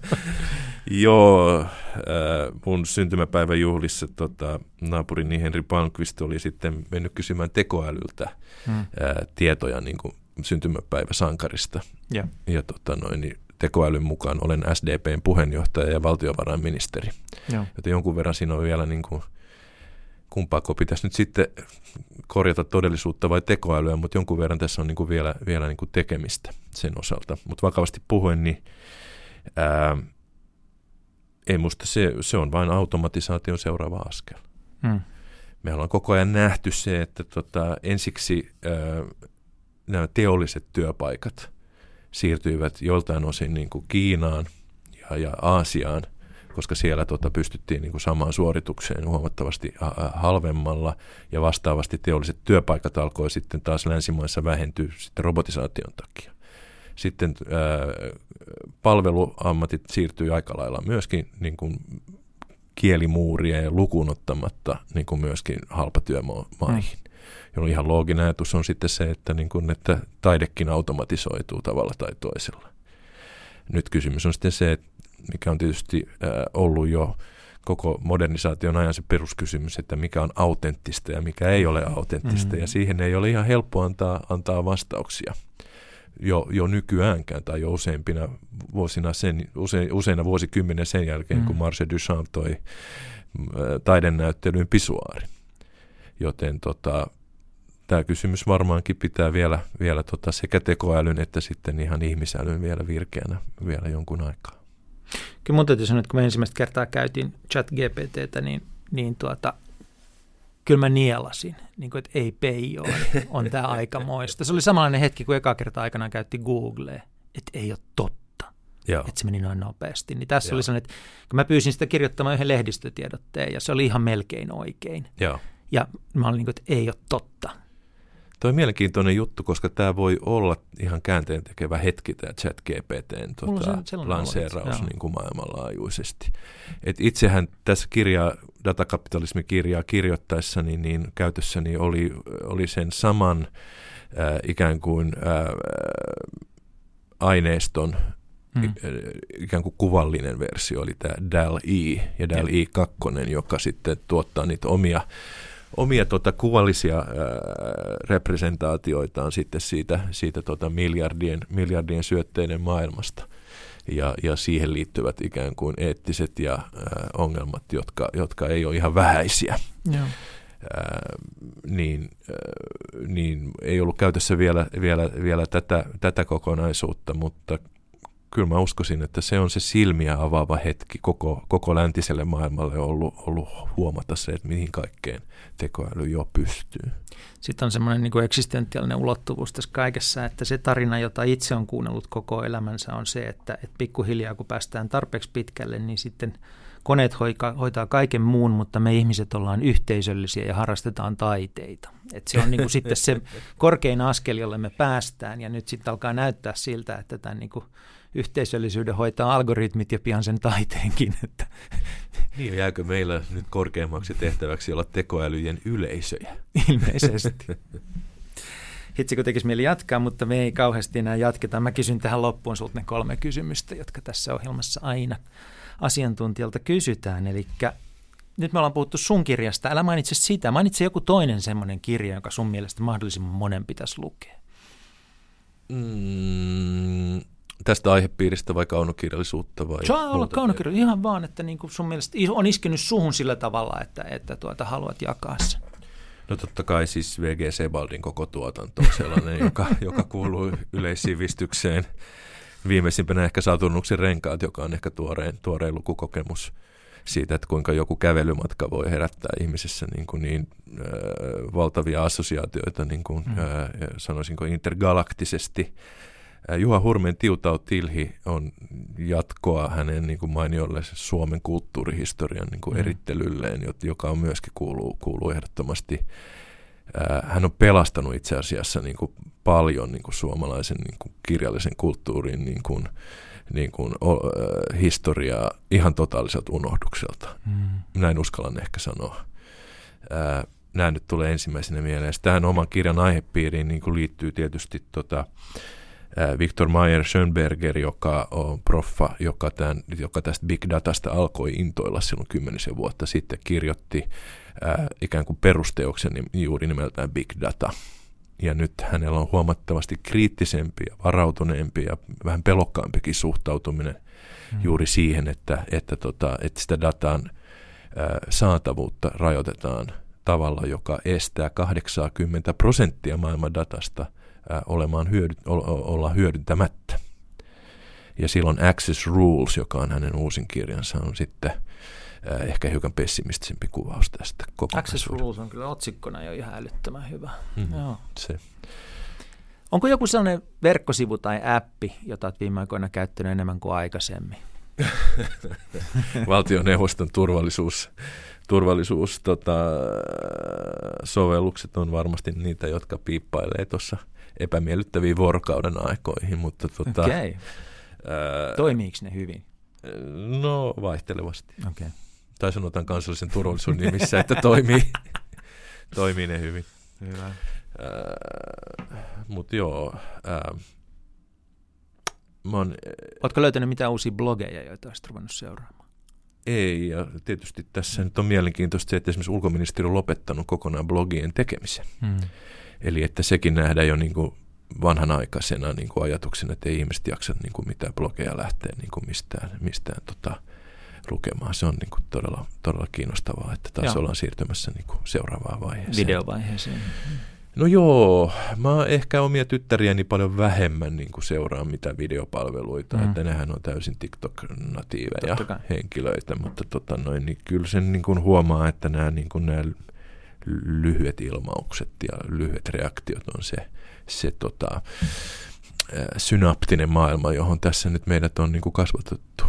Joo, äh, mun syntymäpäivän juhlissa tota, naapurini Henri Palmqvist oli sitten mennyt kysymään tekoälyltä hmm. tietoja niin kuin syntymäpäivä sankarista. Ja, ja tota noin, niin tekoälyn mukaan olen SDPn puheenjohtaja ja valtiovarainministeri. Joo. Joten jonkun verran siinä on vielä niin kuin kumpaako pitäisi nyt sitten korjata todellisuutta vai tekoälyä, mutta jonkun verran tässä on niin kuin vielä, vielä niin kuin tekemistä sen osalta. Mutta vakavasti puhuen, niin ää, ei musta se, se on vain automatisaation seuraava askel. Hmm. Me ollaan koko ajan nähty se, että tota, ensiksi ää, nämä teolliset työpaikat siirtyivät joltain osin niin kuin Kiinaan ja, ja Aasiaan – koska siellä tota, pystyttiin niin kuin samaan suoritukseen huomattavasti halvemmalla ja vastaavasti teolliset työpaikat alkoi sitten taas länsimaissa vähentyä sitten robotisaation takia. Sitten ää, palveluammatit siirtyi aika lailla myöskin niin kuin kielimuuria ja lukuun ottamatta niin kuin myöskin halpatyömaihin. Mm. Jolloin ihan looginen ajatus on sitten se, että, niin kuin, että taidekin automatisoituu tavalla tai toisella. Nyt kysymys on sitten se, että mikä on tietysti ollut jo koko modernisaation ajan se peruskysymys, että mikä on autenttista ja mikä ei ole autenttista. Mm-hmm. Ja siihen ei ole ihan helppo antaa, antaa vastauksia jo, jo nykyäänkään tai jo useimpina vuosina sen, use, useina vuosikymmenen sen jälkeen, mm-hmm. kun Marcel Duchamp toi taidennäyttelyyn pisuaari. Joten tota, tämä kysymys varmaankin pitää vielä, vielä tota sekä tekoälyn että sitten ihan ihmisälyn vielä virkeänä vielä jonkun aikaa. Kyllä mun täytyy sanoa, että kun me ensimmäistä kertaa käytiin chat GPTtä, niin, niin tuota, kyllä mä nielasin, niin kuin, että ei peijo, on tämä aikamoista. Se oli samanlainen hetki, kun eka kerta aikana käytti Googlea, että ei ole totta. Joo. Että se meni noin nopeasti. Niin tässä Joo. oli sellainen, että kun mä pyysin sitä kirjoittamaan yhden lehdistötiedotteen, ja se oli ihan melkein oikein. Joo. Ja mä olin niin kuin, että ei ole totta. Tuo on mielenkiintoinen juttu, koska tämä voi olla ihan käänteen tekevä hetki, tämä chat GPTn tota, lanseeraus niin kuin maailmanlaajuisesti. Et itsehän tässä kirjaa, datakapitalismikirjaa kirjoittaessani, niin käytössäni oli, oli sen saman äh, ikään kuin äh, aineiston Hmm. ikään kuin kuvallinen versio oli tämä DAL-E ja DAL-E 2, joka sitten tuottaa niitä omia omia tota, kuvallisia ää, representaatioitaan sitten siitä, siitä tota, miljardien, miljardien syötteiden maailmasta. Ja, ja siihen liittyvät ikään kuin eettiset ja ää, ongelmat, jotka, jotka ei ole ihan vähäisiä. Joo. Ää, niin, ää, niin ei ollut käytössä vielä, vielä, vielä tätä, tätä kokonaisuutta, mutta kyllä mä uskoisin, että se on se silmiä avaava hetki koko, koko läntiselle maailmalle ollut, ollut huomata se, että mihin kaikkeen tekoäly jo pystyy. Sitten on semmoinen niin eksistentiaalinen ulottuvuus tässä kaikessa, että se tarina, jota itse on kuunnellut koko elämänsä, on se, että, että pikkuhiljaa kun päästään tarpeeksi pitkälle, niin sitten koneet hoitaa, hoitaa kaiken muun, mutta me ihmiset ollaan yhteisöllisiä ja harrastetaan taiteita. Et se on niin kuin sitten se korkein askel, jolle me päästään, ja nyt sitten alkaa näyttää siltä, että tämän niin kuin yhteisöllisyyden hoitaa algoritmit ja pian sen taiteenkin. Että. Niin, jääkö meillä nyt korkeammaksi tehtäväksi olla tekoälyjen yleisöjä? Ilmeisesti. Hitsi kun tekisi mieli jatkaa, mutta me ei kauheasti enää jatketa. Mä kysyn tähän loppuun sulta ne kolme kysymystä, jotka tässä ohjelmassa aina asiantuntijalta kysytään. Eli nyt me ollaan puhuttu sun kirjasta. Älä mainitse sitä. Mainitse joku toinen semmoinen kirja, jonka sun mielestä mahdollisimman monen pitäisi lukea. Mm, tästä aihepiiristä vai kaunokirjallisuutta? Vai Saa olla kaunokirjallisuutta, ihan vaan, että niin kuin sun mielestä on iskenyt suhun sillä tavalla, että, että tuota, haluat jakaa sen. No totta kai siis VG Sebaldin koko tuotanto on sellainen, joka, joka kuuluu yleissivistykseen. Viimeisimpänä ehkä Saturnuksen renkaat, joka on ehkä tuoreen, tuoreen lukukokemus siitä, että kuinka joku kävelymatka voi herättää ihmisessä niin, kuin niin äh, valtavia assosiaatioita, niin kuin, mm. äh, sanoisinko intergalaktisesti. Juha Hurmen Tiutau Tilhi on jatkoa hänen niin kuin mainiolle Suomen kulttuurihistorian niin kuin mm. erittelylleen, joka on myöskin kuuluu, kuuluu ehdottomasti. Hän on pelastanut itse asiassa niin kuin paljon niin kuin suomalaisen niin kuin kirjallisen kulttuurin niin kuin, niin kuin, o, historiaa ihan totaaliselta unohdukselta. Mm. Näin uskallan ehkä sanoa. Nämä nyt tulee ensimmäisenä mieleen. Tähän oman kirjan aihepiiriin niin kuin liittyy tietysti tota, Viktor Mayer Schönberger, joka on proffa, joka, tämän, joka tästä big datasta alkoi intoilla silloin kymmenisen vuotta sitten, kirjoitti ää, ikään kuin perusteoksen juuri nimeltään Big Data. Ja nyt hänellä on huomattavasti kriittisempi ja varautuneempi ja vähän pelokkaampikin suhtautuminen mm. juuri siihen, että, että, tota, että sitä datan ää, saatavuutta rajoitetaan tavalla, joka estää 80 prosenttia maailman datasta olemaan hyödy, olla hyödyntämättä. Ja silloin Access Rules, joka on hänen uusin kirjansa, on sitten ehkä hiukan pessimistisempi kuvaus tästä Access Rules on kyllä otsikkona jo ihan älyttömän hyvä. Mm-hmm. Joo. Se. Onko joku sellainen verkkosivu tai appi, jota olet viime aikoina käyttänyt enemmän kuin aikaisemmin? Valtioneuvoston turvallisuus, turvallisuus tota, sovellukset on varmasti niitä, jotka piippailee tuossa epämiellyttäviin vuorokauden aikoihin. Mutta tota, okay. Toimiiko ne hyvin? No vaihtelevasti. Okay. Tai sanotaan kansallisen turvallisuuden nimissä, että toimii, toimii ne hyvin. Hyvä. Mutta joo. Äh, oon, Oletko löytänyt mitään uusia blogeja, joita olisit ruvennut seuraamaan? Ei, ja tietysti tässä nyt on mielenkiintoista se, että esimerkiksi ulkoministeri on lopettanut kokonaan blogien tekemisen. Hmm. Eli että sekin nähdään jo niin kuin vanhanaikaisena niin kuin ajatuksena, että ei ihmiset jaksa niin kuin mitään blogeja lähteä niin kuin mistään, mistään tota, lukemaan. Se on niin kuin todella, todella kiinnostavaa, että taas Joo. ollaan siirtymässä niin kuin seuraavaan vaiheeseen. Videovaiheeseen. No joo, mä ehkä omia tyttäriäni paljon vähemmän niin kuin seuraan mitä videopalveluita, mm. että nehän on täysin TikTok-natiiveja henkilöitä, mutta tota noin, niin kyllä sen niin kuin huomaa, että nämä, niin kuin nämä lyhyet ilmaukset ja lyhyet reaktiot on se, se tota, synaptinen maailma, johon tässä nyt meidät on niin kuin kasvatettu,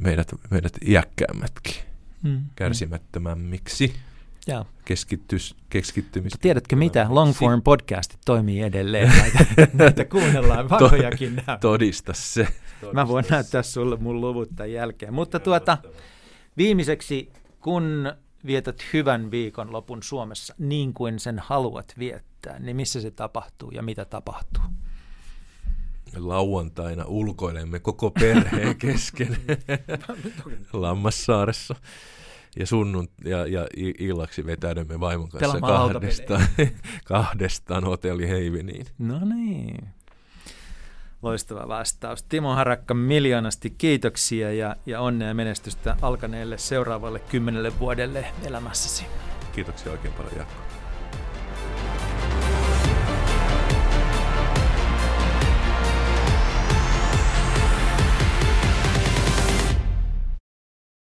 meidät, meidät iäkkäämmätkin, mm. kärsimättömämmiksi. Joo. Keskittys, keskittymistä. Tiedätkö mitä? Longform podcastit toimii edelleen. Näitä, näitä kuunnellaan vanhojakin. To, todista se. Todista Mä voin se. näyttää sulle mun luvut tämän jälkeen. Mutta tuota, viimeiseksi, kun vietät hyvän viikonlopun Suomessa niin kuin sen haluat viettää, niin missä se tapahtuu ja mitä tapahtuu? Lauantaina ulkoilemme koko perheen kesken Lammassaaressa. Ja sunnun ja, ja illaksi vetäydymme vaimon kanssa kahdestaan, kahdestaan hotelli Heiveniin. No niin. Loistava vastaus. Timo Harakka, miljoonasti kiitoksia ja, ja onnea ja menestystä alkaneelle seuraavalle kymmenelle vuodelle elämässäsi. Kiitoksia oikein paljon Jaakko.